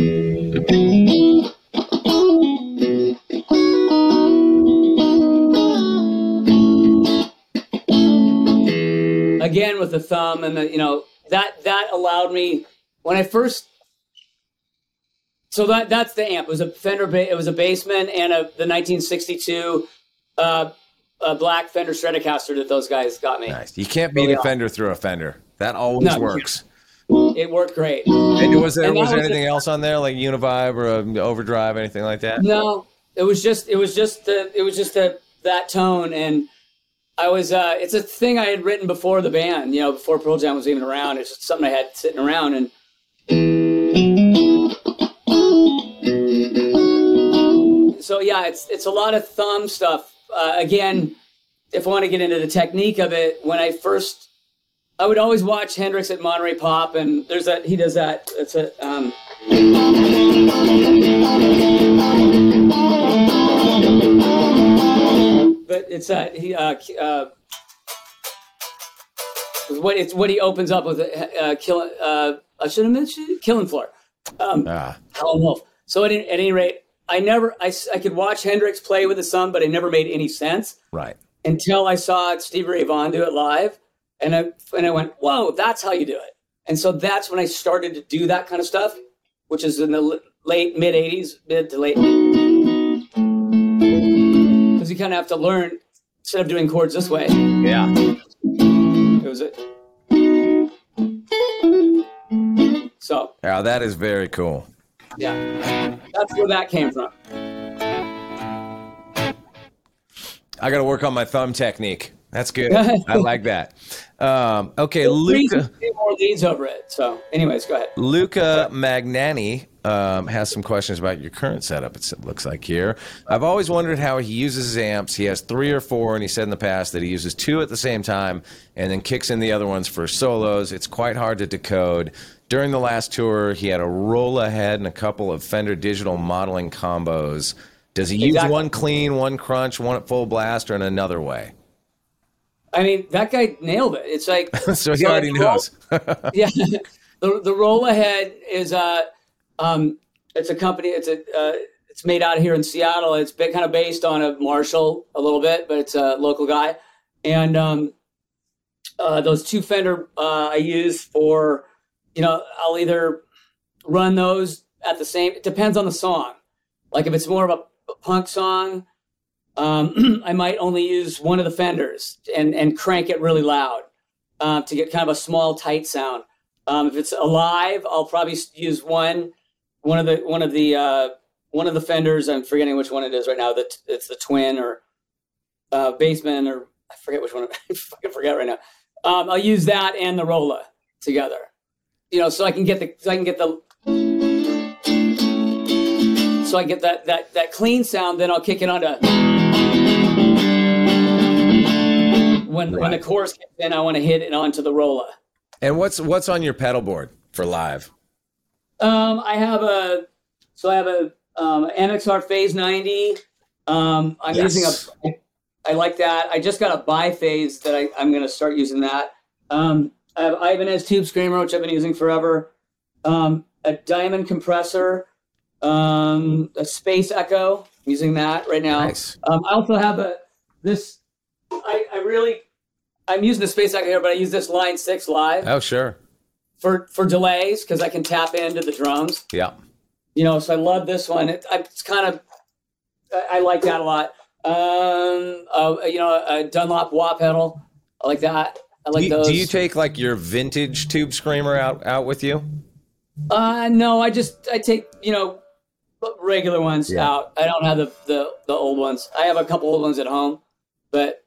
Again with the thumb and the you know that that allowed me when I first so that that's the amp. It was a Fender. Ba- it was a Bassman and a the 1962 uh, a black Fender Stratocaster that those guys got me. Nice. You can't beat a fender through a fender. That always No, works. It worked great. And was there And was there was anything else on there like Univibe or a overdrive, anything like that? No, it was just it was just the it was just the that tone and I was uh it's a thing I had written before the band, you know, before Pearl Jam was even around. It's just something I had sitting around and so yeah, it's it's a lot of thumb stuff. Uh, again, if I want to get into the technique of it, when I first I would always watch Hendrix at Monterey Pop, and there's that he does that. It's a um, it's that he uh, uh, what it's what he opens up with uh, killing. Uh, I should have mentioned killing floor. Um, Ah. Howlin' Wolf. So at, any- at any rate, I never I, I could watch Hendrix play with the sun, but it never made any sense Right. until I saw Stevie Ray Vaughan do it live, and I and I went, "Whoa, that's how you do it." And so that's when I started to do that kind of stuff, which is in the late mid '80s, mid to late, you kind of have to learn instead of doing chords this way. Yeah. It was it. So Yeah, that is very cool. yeah, that's where that came from. I got to work on my thumb technique. That's good. I like that. Um, okay, Please Luca. more leads over it. So, anyways, go ahead. Luca Magnani um, has some questions about your current setup. It looks like here. I've always wondered how he uses his amps. He has three or four, and he said in the past that he uses two at the same time and then kicks in the other ones for solos. It's quite hard to decode. During the last tour, he had a roll ahead and a couple of Fender digital modeling combos. Does he use one clean, one crunch, one at full blast, or in another way? I mean, that guy nailed it. It's like so he already knows. yeah, the the roll ahead is uh um it's a company. It's a uh, it's made out here in Seattle. It's been kind of based on a Marshall a little bit, but it's a local guy. And um, uh, those two Fender uh, I use for you know I'll either run those at the same. It depends on the song. Like if it's more of a punk song, um, I might only use one of the Fenders and and crank it really loud uh, to get kind of a small, tight sound. Um, if it's alive, I'll probably use one, one of the one of the uh, one of the fenders. I'm forgetting which one it is right now. That it's the twin or uh, Bassman or I forget which one. I fucking forget right now. Um, I'll use that and the Rolla together. You know, so I can get the so I can get the so I get that that that clean sound. Then I'll kick it onto when when the Right. chorus kicks in. I want to hit it onto the Rolla. And what's what's on your pedal board for live? Um, I have a so I have a um, MXR Phase 90. Um, I'm Yes. using a. I like that. I just got a biphase that I, I'm going to start using that. Um, I have Ibanez Tube Screamer, which I've been using forever. Um, a diamond compressor, um, a Space Echo. I'm using that right now. Nice. Um, I also have a this. I, I really. I'm using the Space Echo here, but I use this Line Six Live Oh, sure. for for delays because I can tap into the drums Yeah. you know so i love this one it, I, it's kind of I, I like that a lot um uh, you know a dunlop wah pedal i like that i like do, those do you take like your vintage tube screamer out out with you? uh no i just i take you know regular ones Yeah. out i don't have the, the the old ones i have a couple old ones at home but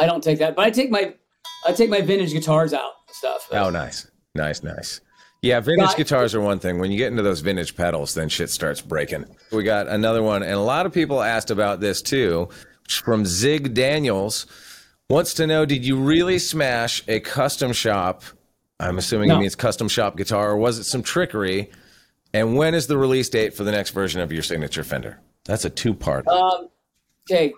i don't take that but i take my i take my vintage guitars out and stuff Oh, nice, nice, nice. Yeah, vintage Got- guitars are one thing. When you get into those vintage pedals, then shit starts breaking. We got another one, and a lot of people asked about this too. From Zig Daniels, wants to know: Did you really smash a custom shop? I'm assuming No. it means custom shop guitar, or was it some trickery? And when is the release date for the next version of your signature Fender? That's a two-part. Um, okay,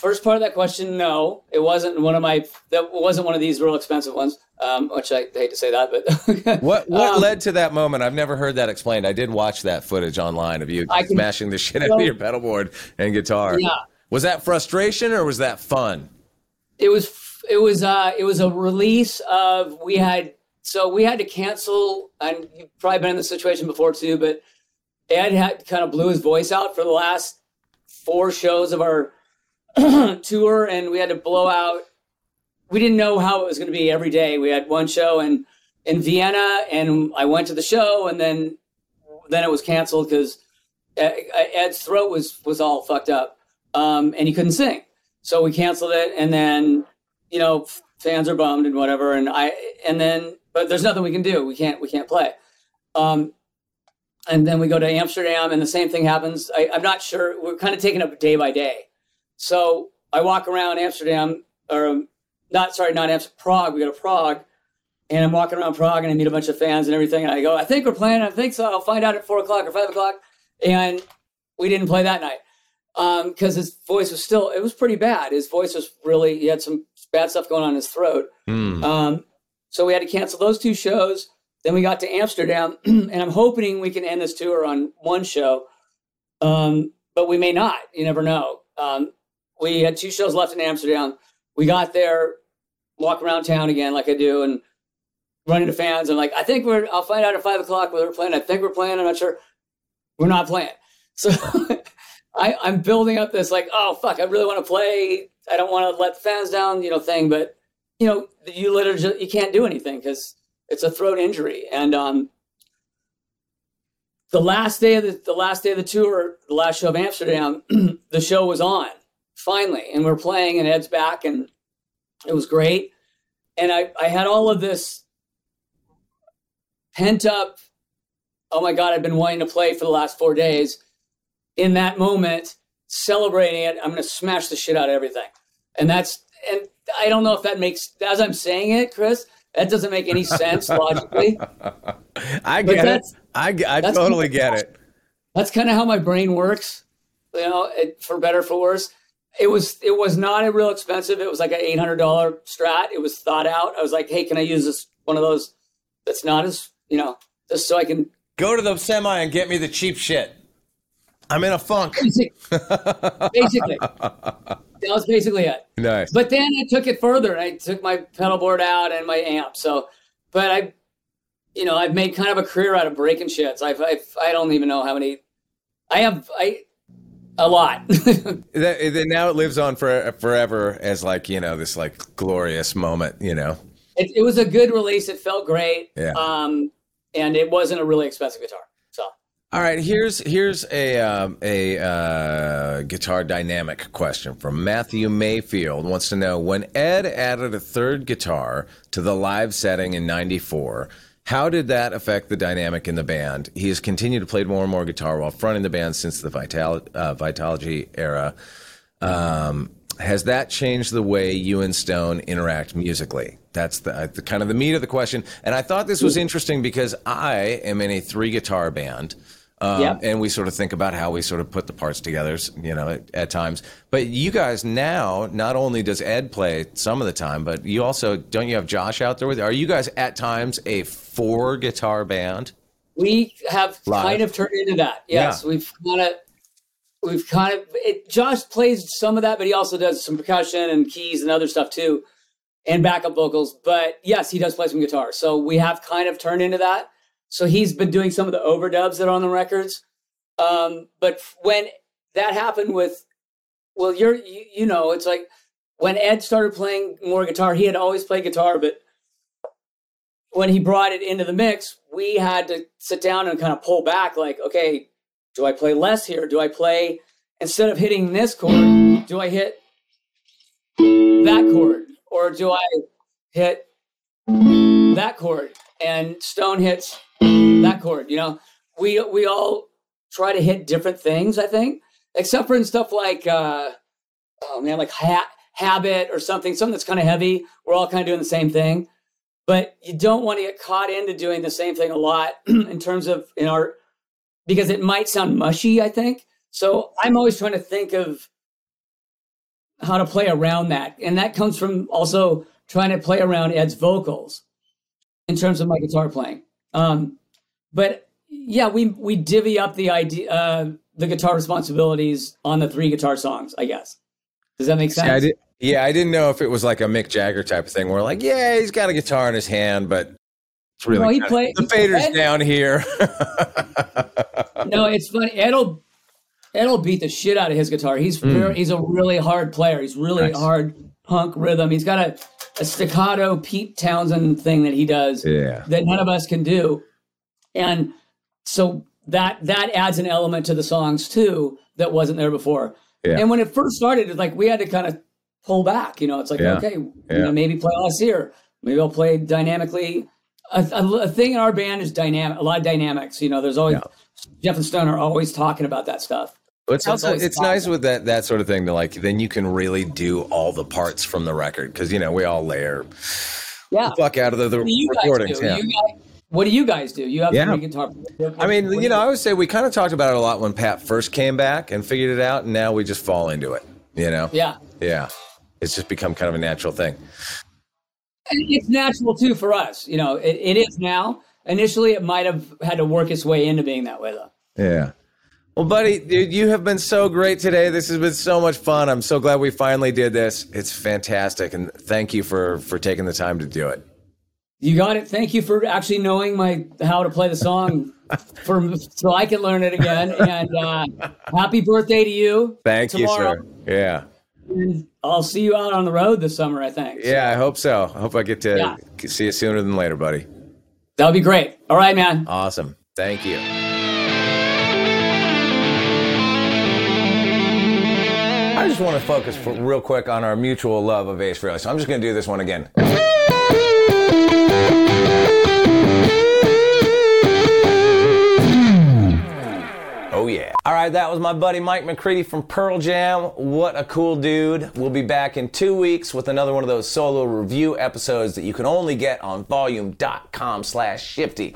first part of that question, no, it wasn't one of my. That wasn't one of these real expensive ones. Um, which I hate to say that, but What what Um, led to that moment? I've never heard that explained. I did watch that footage online of you can- smashing the shit out of your pedal board and guitar. Yeah. Was that frustration or was that fun? it was it was uh it was a release of we had so we had to cancel and you've probably been in this situation before too but ed had kind of blew his voice out for the last four shows of our tour and we had to blow out we didn't know how it was going to be every day. We had one show in in vienna and i went to the show and then then it was canceled because ed's throat was was all fucked up um, and he couldn't sing. So we canceled it and then you know fans are bummed and whatever and i and then but there's nothing we can do. We can't we can't play. Um and then we go to amsterdam and the same thing happens. I, i'm not sure we're kind of taking it day by day so i walk around amsterdam or um, not sorry not amsterdam prague we go to prague and i'm walking around prague and i meet a bunch of fans and everything and i go i think we're playing i think so i'll find out at four o'clock or five o'clock and we didn't play that night. Because his voice was still it was pretty bad. His voice was really he had some bad stuff going on in his throat. Hmm. um, so we had to cancel those two shows. Then we got to amsterdam and i'm hoping we can end this tour on one show. Um, but we may not you never know. Um, we had two shows left in amsterdam we got there walk around town again like i do and run into fans and like i think we're i'll find out at five o'clock whether we're playing i think we're playing i'm not sure we're not playing so I, I'm building up this like, oh fuck, I really want to play. I don't want to let the fans down, you know, thing. But you know, you literally you can't do anything because it's a throat injury. And um, the last day of the the last day of the tour, the last show of Amsterdam, the show was on finally, and we're playing, and Ed's back, and it was great. And I I had all of this pent up. Oh my god, I've been wanting to play for the last four days in that moment, celebrating it, I'm going to smash the shit out of everything. And that's, and I don't know if that makes, as I'm saying it, Chris, that doesn't make any sense logically. I get it. I, I totally get it. That's kind of how my brain works, you know, it, for better, for worse. It was, it was not a real expensive. It was like an $800 strat. It was thought out. I was like, Hey, can I use this, one of those that's not as, you know, just so I can Go to the semi and get me the cheap shit. I'm in a funk. basic, basically, that was basically it. Nice. But then I took it further. I took my pedal board out and my amp. So, but I, you know, I've made kind of a career out of breaking shits. I've, I've I don't even know how many. I have I, a lot. that, that now it lives on for forever as like you know this like glorious moment. You know. it, it was a good release. It felt great. Yeah. Um, and it wasn't a really expensive guitar. So All right, here's here's a um, a uh, guitar dynamic question from Matthew Mayfield. Wants to know when Ed added a third guitar to the live setting in '94. How did that affect the dynamic in the band? He has continued to play more and more guitar while fronting the band since the Vital- uh, era. Um, has that changed the way you and Stone interact musically? That's the, uh, the kind of the meat of the question. And I thought this was interesting because I am in a three guitar band. Um, Yeah. And we sort of think about how we sort of put the parts together, you know, at, at times. But you guys now, not only does Ed play some of the time, but you also don't you have Josh out there with you? Are you guys at times a four guitar band? we have Live. kind of turned into that. Yes, Yeah. we've kind of we've kind of it, Josh plays some of that, but he also does some percussion and keys and other stuff too, and backup vocals. But yes, he does play some guitar. So we have kind of turned into that. So he's been doing some of the overdubs that are on the records. Um, but when that happened with, well, you're you, you know, it's like when Ed started playing more guitar, he had always played guitar, but when he brought it into the mix, we had to sit down and kind of pull back like, okay, do I play less here? Do I play instead of hitting this chord, do I hit that chord? Or do I hit that chord? And Stone hits You know, we we all try to hit different things, I think. Except for in stuff like uh oh man, like ha- habit or something, something that's kind of heavy. We're all kind of doing the same thing but you don't want to get caught into doing the same thing a lot in terms of in art because it might sound mushy i think so i'm always trying to think of how to play around that and that comes from also trying to play around ed's vocals in terms of my guitar playing um, but yeah we we divvy up the idea uh, the guitar responsibilities on the three guitar songs i guess does that make sense Yeah, I did, yeah, I didn't know if it was like a Mick Jagger type of thing where like, yeah, he's got a guitar in his hand, but it's really No, he play- the he fader's down here. no, it's funny. Ed'll Ed'll beat the shit out of his guitar. He's very, he's a really hard player. He's really. Nice. hard punk rhythm. He's got a, a staccato Pete Townshend thing that he does yeah. that none of us can do, and so that that adds an element to the songs too that wasn't there before. Yeah. And when it first started, it's like we had to kind of pull back. You know, it's like Yeah. okay, you know, maybe play less here. Maybe I'll play dynamically. A, a, a thing in our band is dynamic. A lot of dynamics. You know, there's always Yeah. Jeff and Stone are always talking about that stuff. But it's it's also it's nice with that that sort of thing to like then you can really do all the parts from the record because you know we all layer Yeah. the fuck out of the, the What do you guys recordings. Yeah. You guys, what do you guys do? You have Yeah. three guitar. I mean, what you know, I would say we kind of talked about it a lot when Pat first came back and figured it out, and now we just fall into it. You know, Yeah. yeah, it's just become kind of a natural thing. It's natural too for us. You know, it, it is now. Initially, it might have had to work its way into being that way, though. Yeah. Well, buddy, dude, you have been so great today. This has been so much fun. I'm so glad we finally did this. It's fantastic, and thank you for for taking the time to do it. You got it. Thank you for actually knowing my how to play the song, for so I can learn it again. And uh, happy birthday to you. Thank tomorrow. you, sir. Yeah. And I'll see you out on the road this summer. I think. Yeah, I hope so. I hope I get to Yeah. see you sooner than later, buddy. that would be great. All right, man. Awesome. Thank you. I just want to focus for real quick on our mutual love of Ace Frehley. So I'm just going to do this one again. Yeah. All right, that was my buddy Mike McCready from Pearl Jam. What a cool dude. We'll be back in two weeks with another one of those solo review episodes that you can only get on volume.com slash shifty.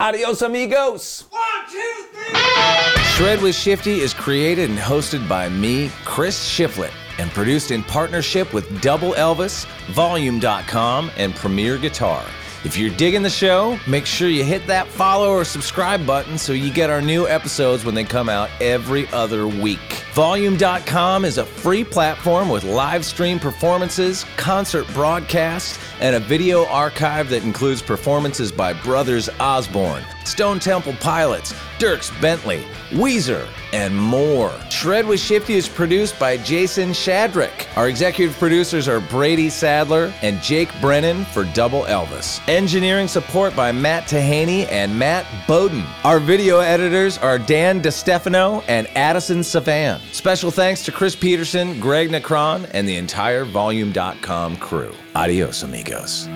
Adios amigos. One, two, three. Shred with Shifty is created and hosted by me, Chris Shiflett, and produced in partnership with Double Elvis, Volume.com, and Premier Guitar. If you're digging the show, make sure you hit that follow or subscribe button so you get our new episodes when they come out every other week. Volume.com is a free platform with live stream performances, concert broadcasts, and a video archive that includes performances by Brothers Osborne, Stone Temple Pilots, Dierks Bentley, Weezer, and more. Shred with Shifty is produced by Jason Shadrick. Our executive producers are Brady Sadler and Jake Brennan for Double Elvis. Engineering support by Matt Tahaney and Matt Bowden. Our video editors are Dan DeStefano and Addison Savan. Special thanks to Chris Peterson, Greg Necron, and the entire Volume.com crew. Adios, amigos.